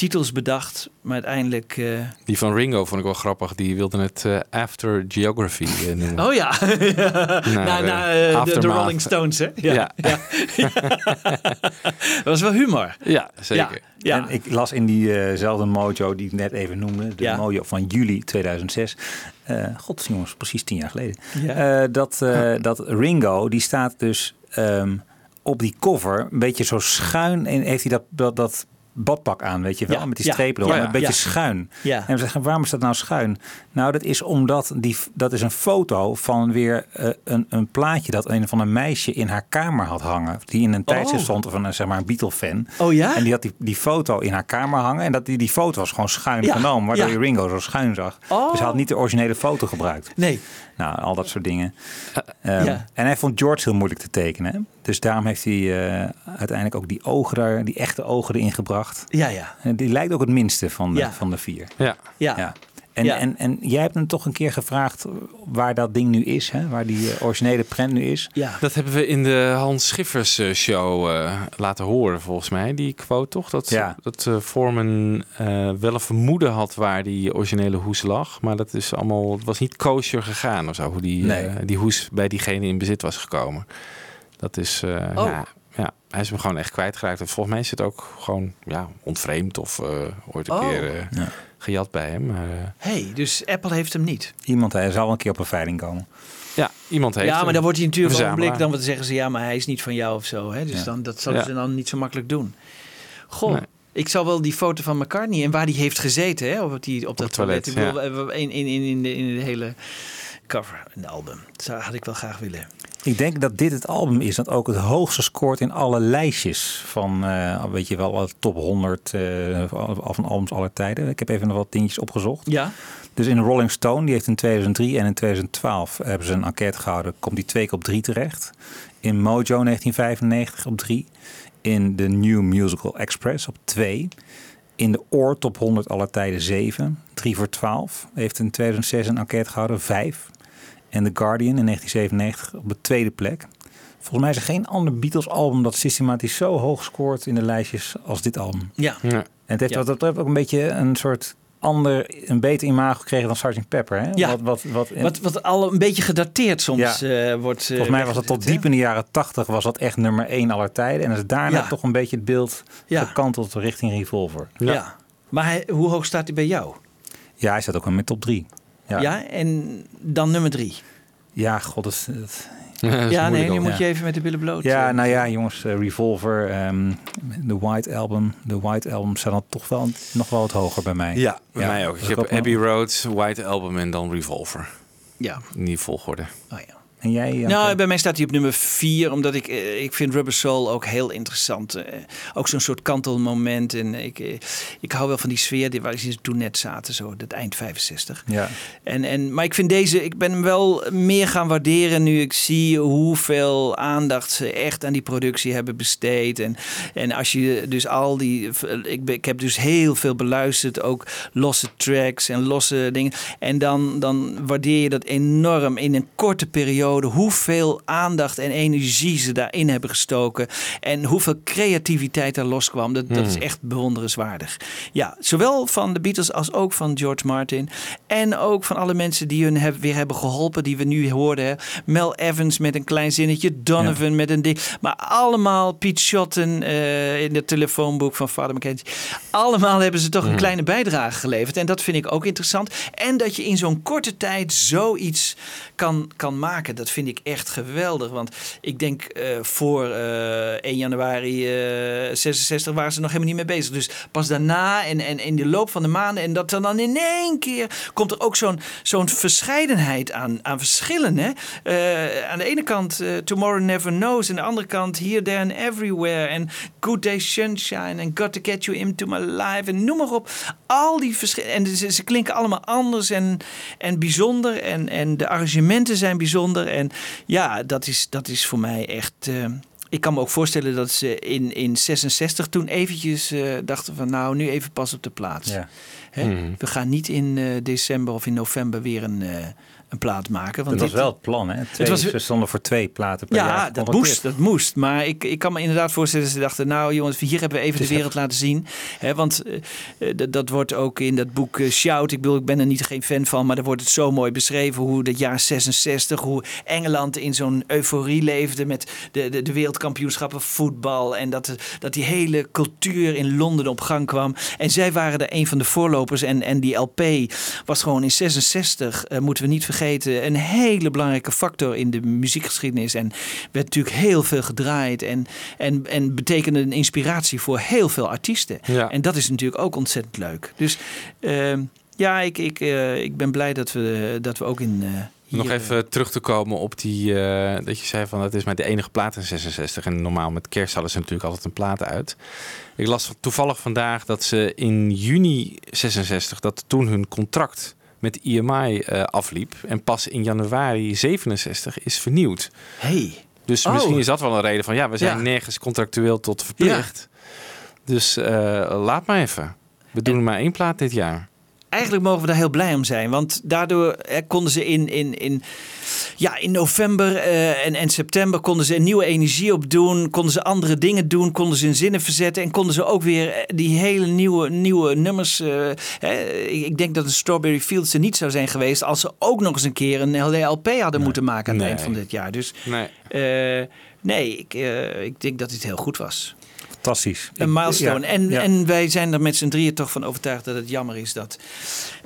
titels bedacht, maar uiteindelijk. eh, Die van Ringo vond ik wel grappig. Die wilde het eh, After Geography eh, noemen. Oh ja, na, na de. Rolling Stones, hè? Ja. ja. dat was wel humor. Ja, zeker. Ja. En ik las in diezelfde mojo die ik net even noemde, de Ja. mojo van juli 2006. eh God, jongens, precies tien jaar geleden. Ja. Dat, eh, dat Ringo, die staat dus ehm, op die cover een beetje zo schuin. En heeft hij dat, dat, dat badpak aan, weet je wel, Ja, met die ja, strepen ja, een beetje schuin. Ja. En we zeggen, waarom is dat nou schuin? Nou, dat is omdat die, dat is een foto van weer eh, een, een plaatje dat een van een meisje in haar kamer had hangen. Die in een tijdschrift stond van een, zeg maar, een Beatle-fan. Oh ja? En die had die, die foto in haar kamer hangen. En dat die, die foto was gewoon schuin genomen, waardoor je Ringo zo schuin zag. Oh. Dus hij had niet de originele foto gebruikt. Nee. Nou, al dat soort dingen. Ehm, ja. En hij vond George heel moeilijk te tekenen. Dus daarom heeft hij eh, uiteindelijk ook die ogen daar, die echte ogen erin gebracht. Ja, ja. En die lijkt ook het minste van de, Ja. van de vier. Ja. Ja. En, Ja. En, en jij hebt hem toch een keer gevraagd waar dat ding nu is, hè? waar die eh, originele prent nu is. Ja. Dat hebben we in de Hans Schiffers eh, show eh, laten horen, volgens mij. Die quote toch? Dat, Ja. dat eh, Foreman eh, wel een vermoeden had waar die originele hoes lag. Maar dat is allemaal, het was niet kosher gegaan of zo. Hoe die, Nee. eh, die hoes bij diegene in bezit was gekomen. Dat is, eh, Oh. ja, ja, hij is hem gewoon echt kwijtgeraakt. En volgens mij is het ook gewoon ja, ontvreemd of eh, ooit een Oh. keer eh, Ja. gejat bij hem. Maar, eh, hey, dus Apple heeft hem niet. Iemand hij zal een keer op een veiling komen. ja, iemand heeft ja, maar dan wordt hij natuurlijk Een wel blik. Dan zeggen ze ja, maar hij is niet van jou of zo. Hè? Dus Ja. dan, dat zullen Ja. ze dan niet zo makkelijk doen. Goh, Nee. ik zou wel die foto van McCartney en waar die heeft gezeten hè, op, die, op dat het toilet, Ik bedoel, in, in, in, in, de, in de hele cover, in de album. Dat zou, had ik wel graag willen. Ik denk dat dit het album is dat ook het hoogste scoort in alle lijstjes van, eh, weet je wel, top 100 eh, van albums aller tijden. Ik heb even nog wat dingetjes opgezocht. Ja. Dus in Rolling Stone, die heeft in 2003 en in 2012 hebben ze een enquête gehouden, komt die twee keer op drie terecht. In Mojo 1995 op drie. In de New Musical Express op twee. In de Oor Top 100 aller tijden 7. 3 voor 12. Heeft in 2006 een enquête gehouden, 5. En The Guardian in 1997 op de tweede plek. Volgens mij is er geen ander Beatles album dat systematisch zo hoog scoort in de lijstjes als dit album. Ja. En het heeft Ja. wat dat betreft ook een beetje een soort ander, een beter imago gekregen dan Sgt. Pepper. Hè? Ja. Wat, wat, wat, Wat, wat al een beetje gedateerd soms Ja. eh, wordt. eh, Volgens mij was dat tot diep in de jaren 80 was dat echt nummer 1 aller tijden. En is daarna Ja. toch een beetje het beeld Ja. gekanteld richting Revolver. Ja. Maar hij, hoe hoog staat hij bij jou? Ja, hij staat ook wel met top 3. Ja. Ja, en dan nummer drie. ja god, dat is... dat- ja, nee, nu moet Ja. je even met de billen bloot. Ja, eh, nou ja, jongens, eh, Revolver, ehm, de White Album. De White Album staat dan toch wel nog wel wat hoger bij mij. Ja, bij mij ook. Dat Ik is heb ook wel- Abbey Road, White Album en dan Revolver. Ja. In die volgorde. En jij? Nou, bij mij staat hij op nummer 4, omdat ik, eh, ik vind Rubber Soul ook heel interessant. Eh, ook zo'n soort kantelmoment. En ik, eh, ik hou wel van die sfeer die, waar ze toen net zaten, zo, dat eind 65. Ja. En, en, maar ik vind deze, ik ben hem wel meer gaan waarderen nu ik zie hoeveel aandacht ze echt aan die productie hebben besteed. En, en als je dus al die, ik, ben- ik heb dus heel veel beluisterd, ook losse tracks en losse dingen. En dan, dan waardeer je dat enorm in een korte periode, hoeveel aandacht en energie ze daarin hebben gestoken. En hoeveel creativiteit er loskwam. Dat, dat is Hmm. echt bewonderenswaardig. Ja, zowel van de Beatles als ook van George Martin. En ook van alle mensen die hun heb, weer hebben geholpen, die we nu hoorden. Hè. Mel Evans met een klein zinnetje, Donovan met een ding. Maar allemaal Pete Shotton eh, in het telefoonboek van Vader McKenzie. Allemaal hebben ze toch een Hmm. kleine bijdrage geleverd. En dat vind ik ook interessant. En dat je in zo'n korte tijd zoiets kan, kan maken, dat vind ik echt geweldig. Want ik denk eh, voor eh 1 januari eh 66 waren ze nog helemaal niet mee bezig. Dus pas daarna en, en in de loop van de maanden. En dat dan in één keer komt er ook zo'n zo'n verscheidenheid aan, aan verschillen. Eh, aan de ene kant eh, Tomorrow Never Knows. Aan de andere kant Here, There and Everywhere. En Good Day Sunshine. En Got to Get You Into My Life. En noem maar op. Al die verschillen. En ze, ze klinken allemaal anders en, en bijzonder. En, en de arrangementen zijn bijzonder. En ja, dat is, dat is voor mij echt... eh, ik kan me ook voorstellen dat ze in, in 66 toen eventjes eh, dachten van nou, nu even pas op de plaats. Ja. Hè? Mhm. We gaan niet in eh, december of in november weer een, eh, een plaat maken. Want dat was dit- wel het plan, hè? Twee, was- ze stonden voor twee platen per jaar ja, dat moest, dat moest. Maar ik, ik kan me inderdaad voorstellen dat ze dachten... nou jongens, hier hebben we even de wereld laten zien. Hè, want eh, eh, dat- wordt ook in dat boek eh, Shout... ik bedoel, ik ben er niet geen fan van... maar daar wordt het zo mooi beschreven... hoe dat jaar 66, hoe Engeland in zo'n euforie leefde... met de, de, de wereldkampioenschappen voetbal... en dat, dat die hele cultuur in Londen op gang kwam. En zij waren er een van de voorlopers... en, en die LP was gewoon in 66, eh, moeten we niet vergeten... een hele belangrijke factor in de muziekgeschiedenis... en werd natuurlijk heel veel gedraaid... en, en, en betekende een inspiratie voor heel veel artiesten. Ja. En dat is natuurlijk ook ontzettend leuk. Dus ehm, ja, ik, ik, eh, ik ben blij dat we, dat we ook in... eh, hier, Nog even terug te komen op die, eh, dat je zei van dat is maar de enige plaat in 66. En normaal met kerst hadden ze natuurlijk altijd een plaat uit. Ik las toevallig vandaag dat ze in juni 66, dat toen hun contract met IMI eh, afliep. En pas in januari 67 is vernieuwd. Hey. Dus Oh. misschien is dat wel een reden van ja, we zijn Ja. nergens contractueel tot verplicht. Dus eh, laat maar even. We doen maar één plaat dit jaar. Eigenlijk mogen we daar heel blij om zijn. Want daardoor konden ze in, in, in, ja, in november eh, en, en september konden ze een nieuwe energie opdoen. Konden ze andere dingen doen. Konden ze in zinnen verzetten. En konden ze ook weer eh, die hele nieuwe, nieuwe nummers. eh, hè, ik denk dat een Strawberry Fields er niet zou zijn geweest. als ze ook nog eens een keer een LP hadden moeten maken aan het Nee. eind van dit jaar. Dus Nee. nee, ik, ik denk dat dit heel goed was. Fantastisch. Een milestone. ja, en, ja. en wij zijn er met z'n drieën toch van overtuigd dat het jammer is dat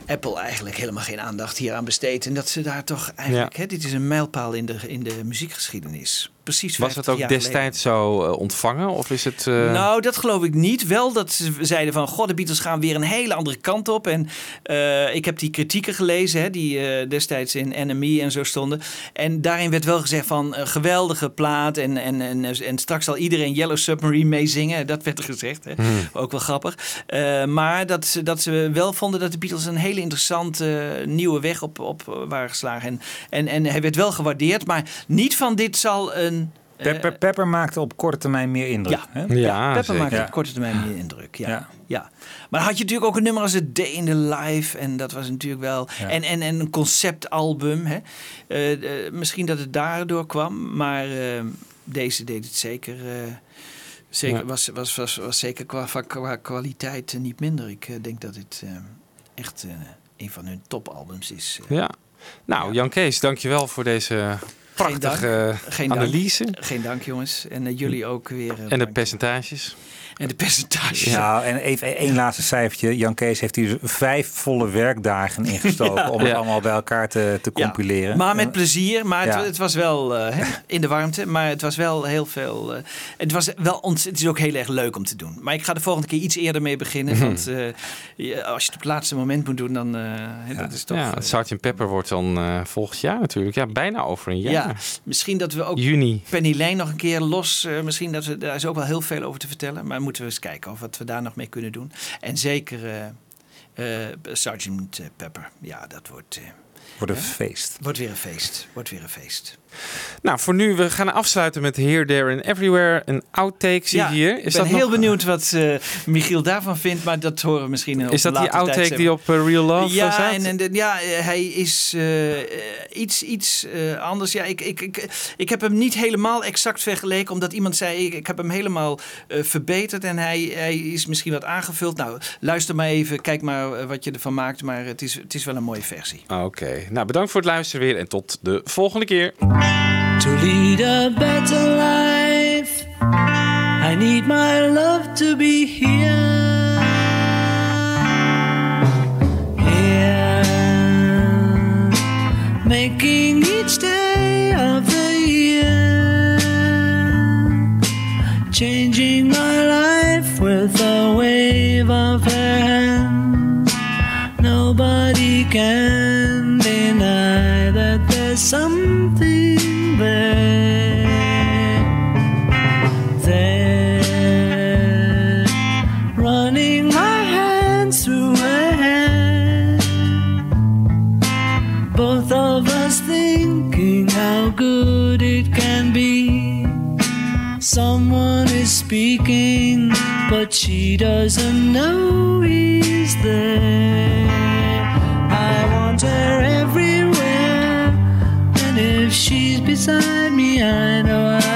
Apple eigenlijk helemaal geen aandacht hier aan besteedt. En dat ze daar toch eigenlijk, Ja. hè, dit is een mijlpaal in de, in de muziekgeschiedenis. Precies Was 50 het ook geleden. destijds zo eh, ontvangen? Of is het. eh, Nou, dat geloof ik niet. Wel dat ze zeiden van... God, de Beatles gaan weer een hele andere kant op. En eh, ik heb die kritieken gelezen... Hè, die destijds in NME en zo stonden. En daarin werd wel gezegd van... geweldige plaat. En, en, en, en straks zal iedereen Yellow Submarine meezingen. Dat werd er gezegd. Hè. Hmm. Ook wel grappig. Maar dat ze, dat ze wel vonden dat de Beatles... een hele interessante nieuwe weg op, op waren geslagen. En, en, en hij werd wel gewaardeerd. Maar niet van dit zal een Pepper, Pepper maakte op korte termijn meer indruk. Ja, hè? ja, Pepper zeker. maakte Ja. op korte termijn meer indruk. Ja. Ja. Ja. Maar dan had je natuurlijk ook een nummer als het Day in the Life. En dat was natuurlijk wel. Ja. En, en, en een conceptalbum. Hè. Eh, eh, misschien dat het daardoor kwam. Maar eh, deze deed het zeker. eh, zeker Ja. was, was, was, was zeker qua, qua- qua kwaliteit eh, niet minder. Ik eh, denk dat dit eh, echt eh, een van hun topalbums is. eh. Ja. Nou, Jan Kees, dankjewel voor deze. Prachtige Geen dank. analyse. Geen dank, jongens. En eh, jullie ook weer. eh, En de percentages. En de percentages. Ja, en even één laatste cijfertje. Jan Kees heeft hier vijf volle werkdagen ingestoken Ja. om het Ja. allemaal bij elkaar te, te Ja, compileren. maar met plezier. Maar het, Ja. het was wel eh, hè, in de warmte. Maar het was wel heel veel. eh, het, was wel ont- het is ook heel erg leuk om te doen. Maar ik ga de volgende keer iets eerder mee beginnen. Mhm. Want eh, als je het op het laatste moment moet doen, dan. eh, dat is toch. ja, Sgt. Pepper wordt dan eh, volgend jaar natuurlijk. Ja, bijna over een jaar. ja, misschien dat we ook Juni. Penny Lane nog een keer los. eh, misschien dat we daar is ook wel heel veel over te vertellen. Maar moeten we eens kijken of wat we daar nog mee kunnen doen. En zeker eh eh Sergeant Pepper. Ja, dat wordt. eh, Wordt een feest. Wordt weer een feest. Wordt weer een feest. Nou, voor nu, we gaan afsluiten met Here, There and Everywhere. Een outtake zie Ja, ik hier. ik ben dat heel nog- benieuwd wat eh, Michiel daarvan vindt, maar dat horen we misschien op Is dat die later outtake die op eh, Real Love ja, staat? en, en ja, eh, hij is eh, eh, iets, iets eh, anders. Ja, ik, ik, ik, ik heb hem niet helemaal exact vergeleken, omdat iemand zei: ik, ik heb hem helemaal eh, verbeterd en hij, hij is misschien wat aangevuld. Nou, luister maar even, kijk maar eh, wat je ervan maakt, maar het is, het is wel een mooie versie. Oké, nou bedankt voor het luisteren weer en tot de volgende keer. To lead a better life, I need my love to be here. Here, making each day of the year, changing my life with a wave of her hand. Nobody can deny that there's something speaking, but she doesn't know he's there. I want her everywhere, and if she's beside me, I know I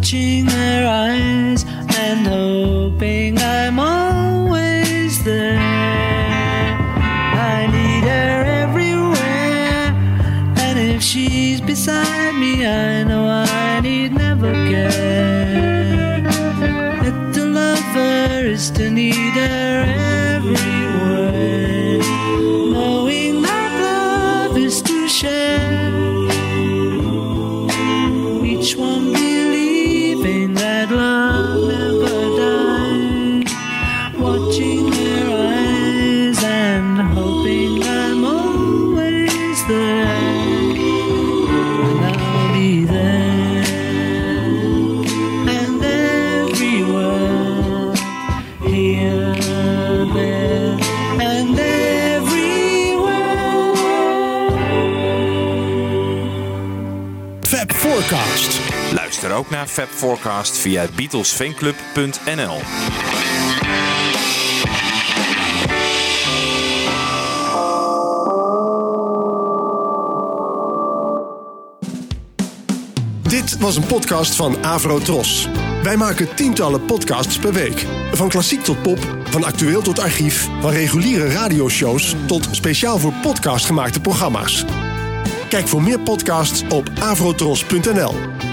watching her eyes and hoping I'm always there. I need her everywhere, and if she's beside me, I know I need never care. That to love her is to need her Ook naar Fab via beatlesfanclub.nl. Dit was een podcast van Avro Tros. Wij maken tientallen podcasts per week. Van klassiek tot pop, van actueel tot archief, van reguliere radioshows tot speciaal voor podcast gemaakte programma's. Kijk voor meer podcasts op avrotros.nl.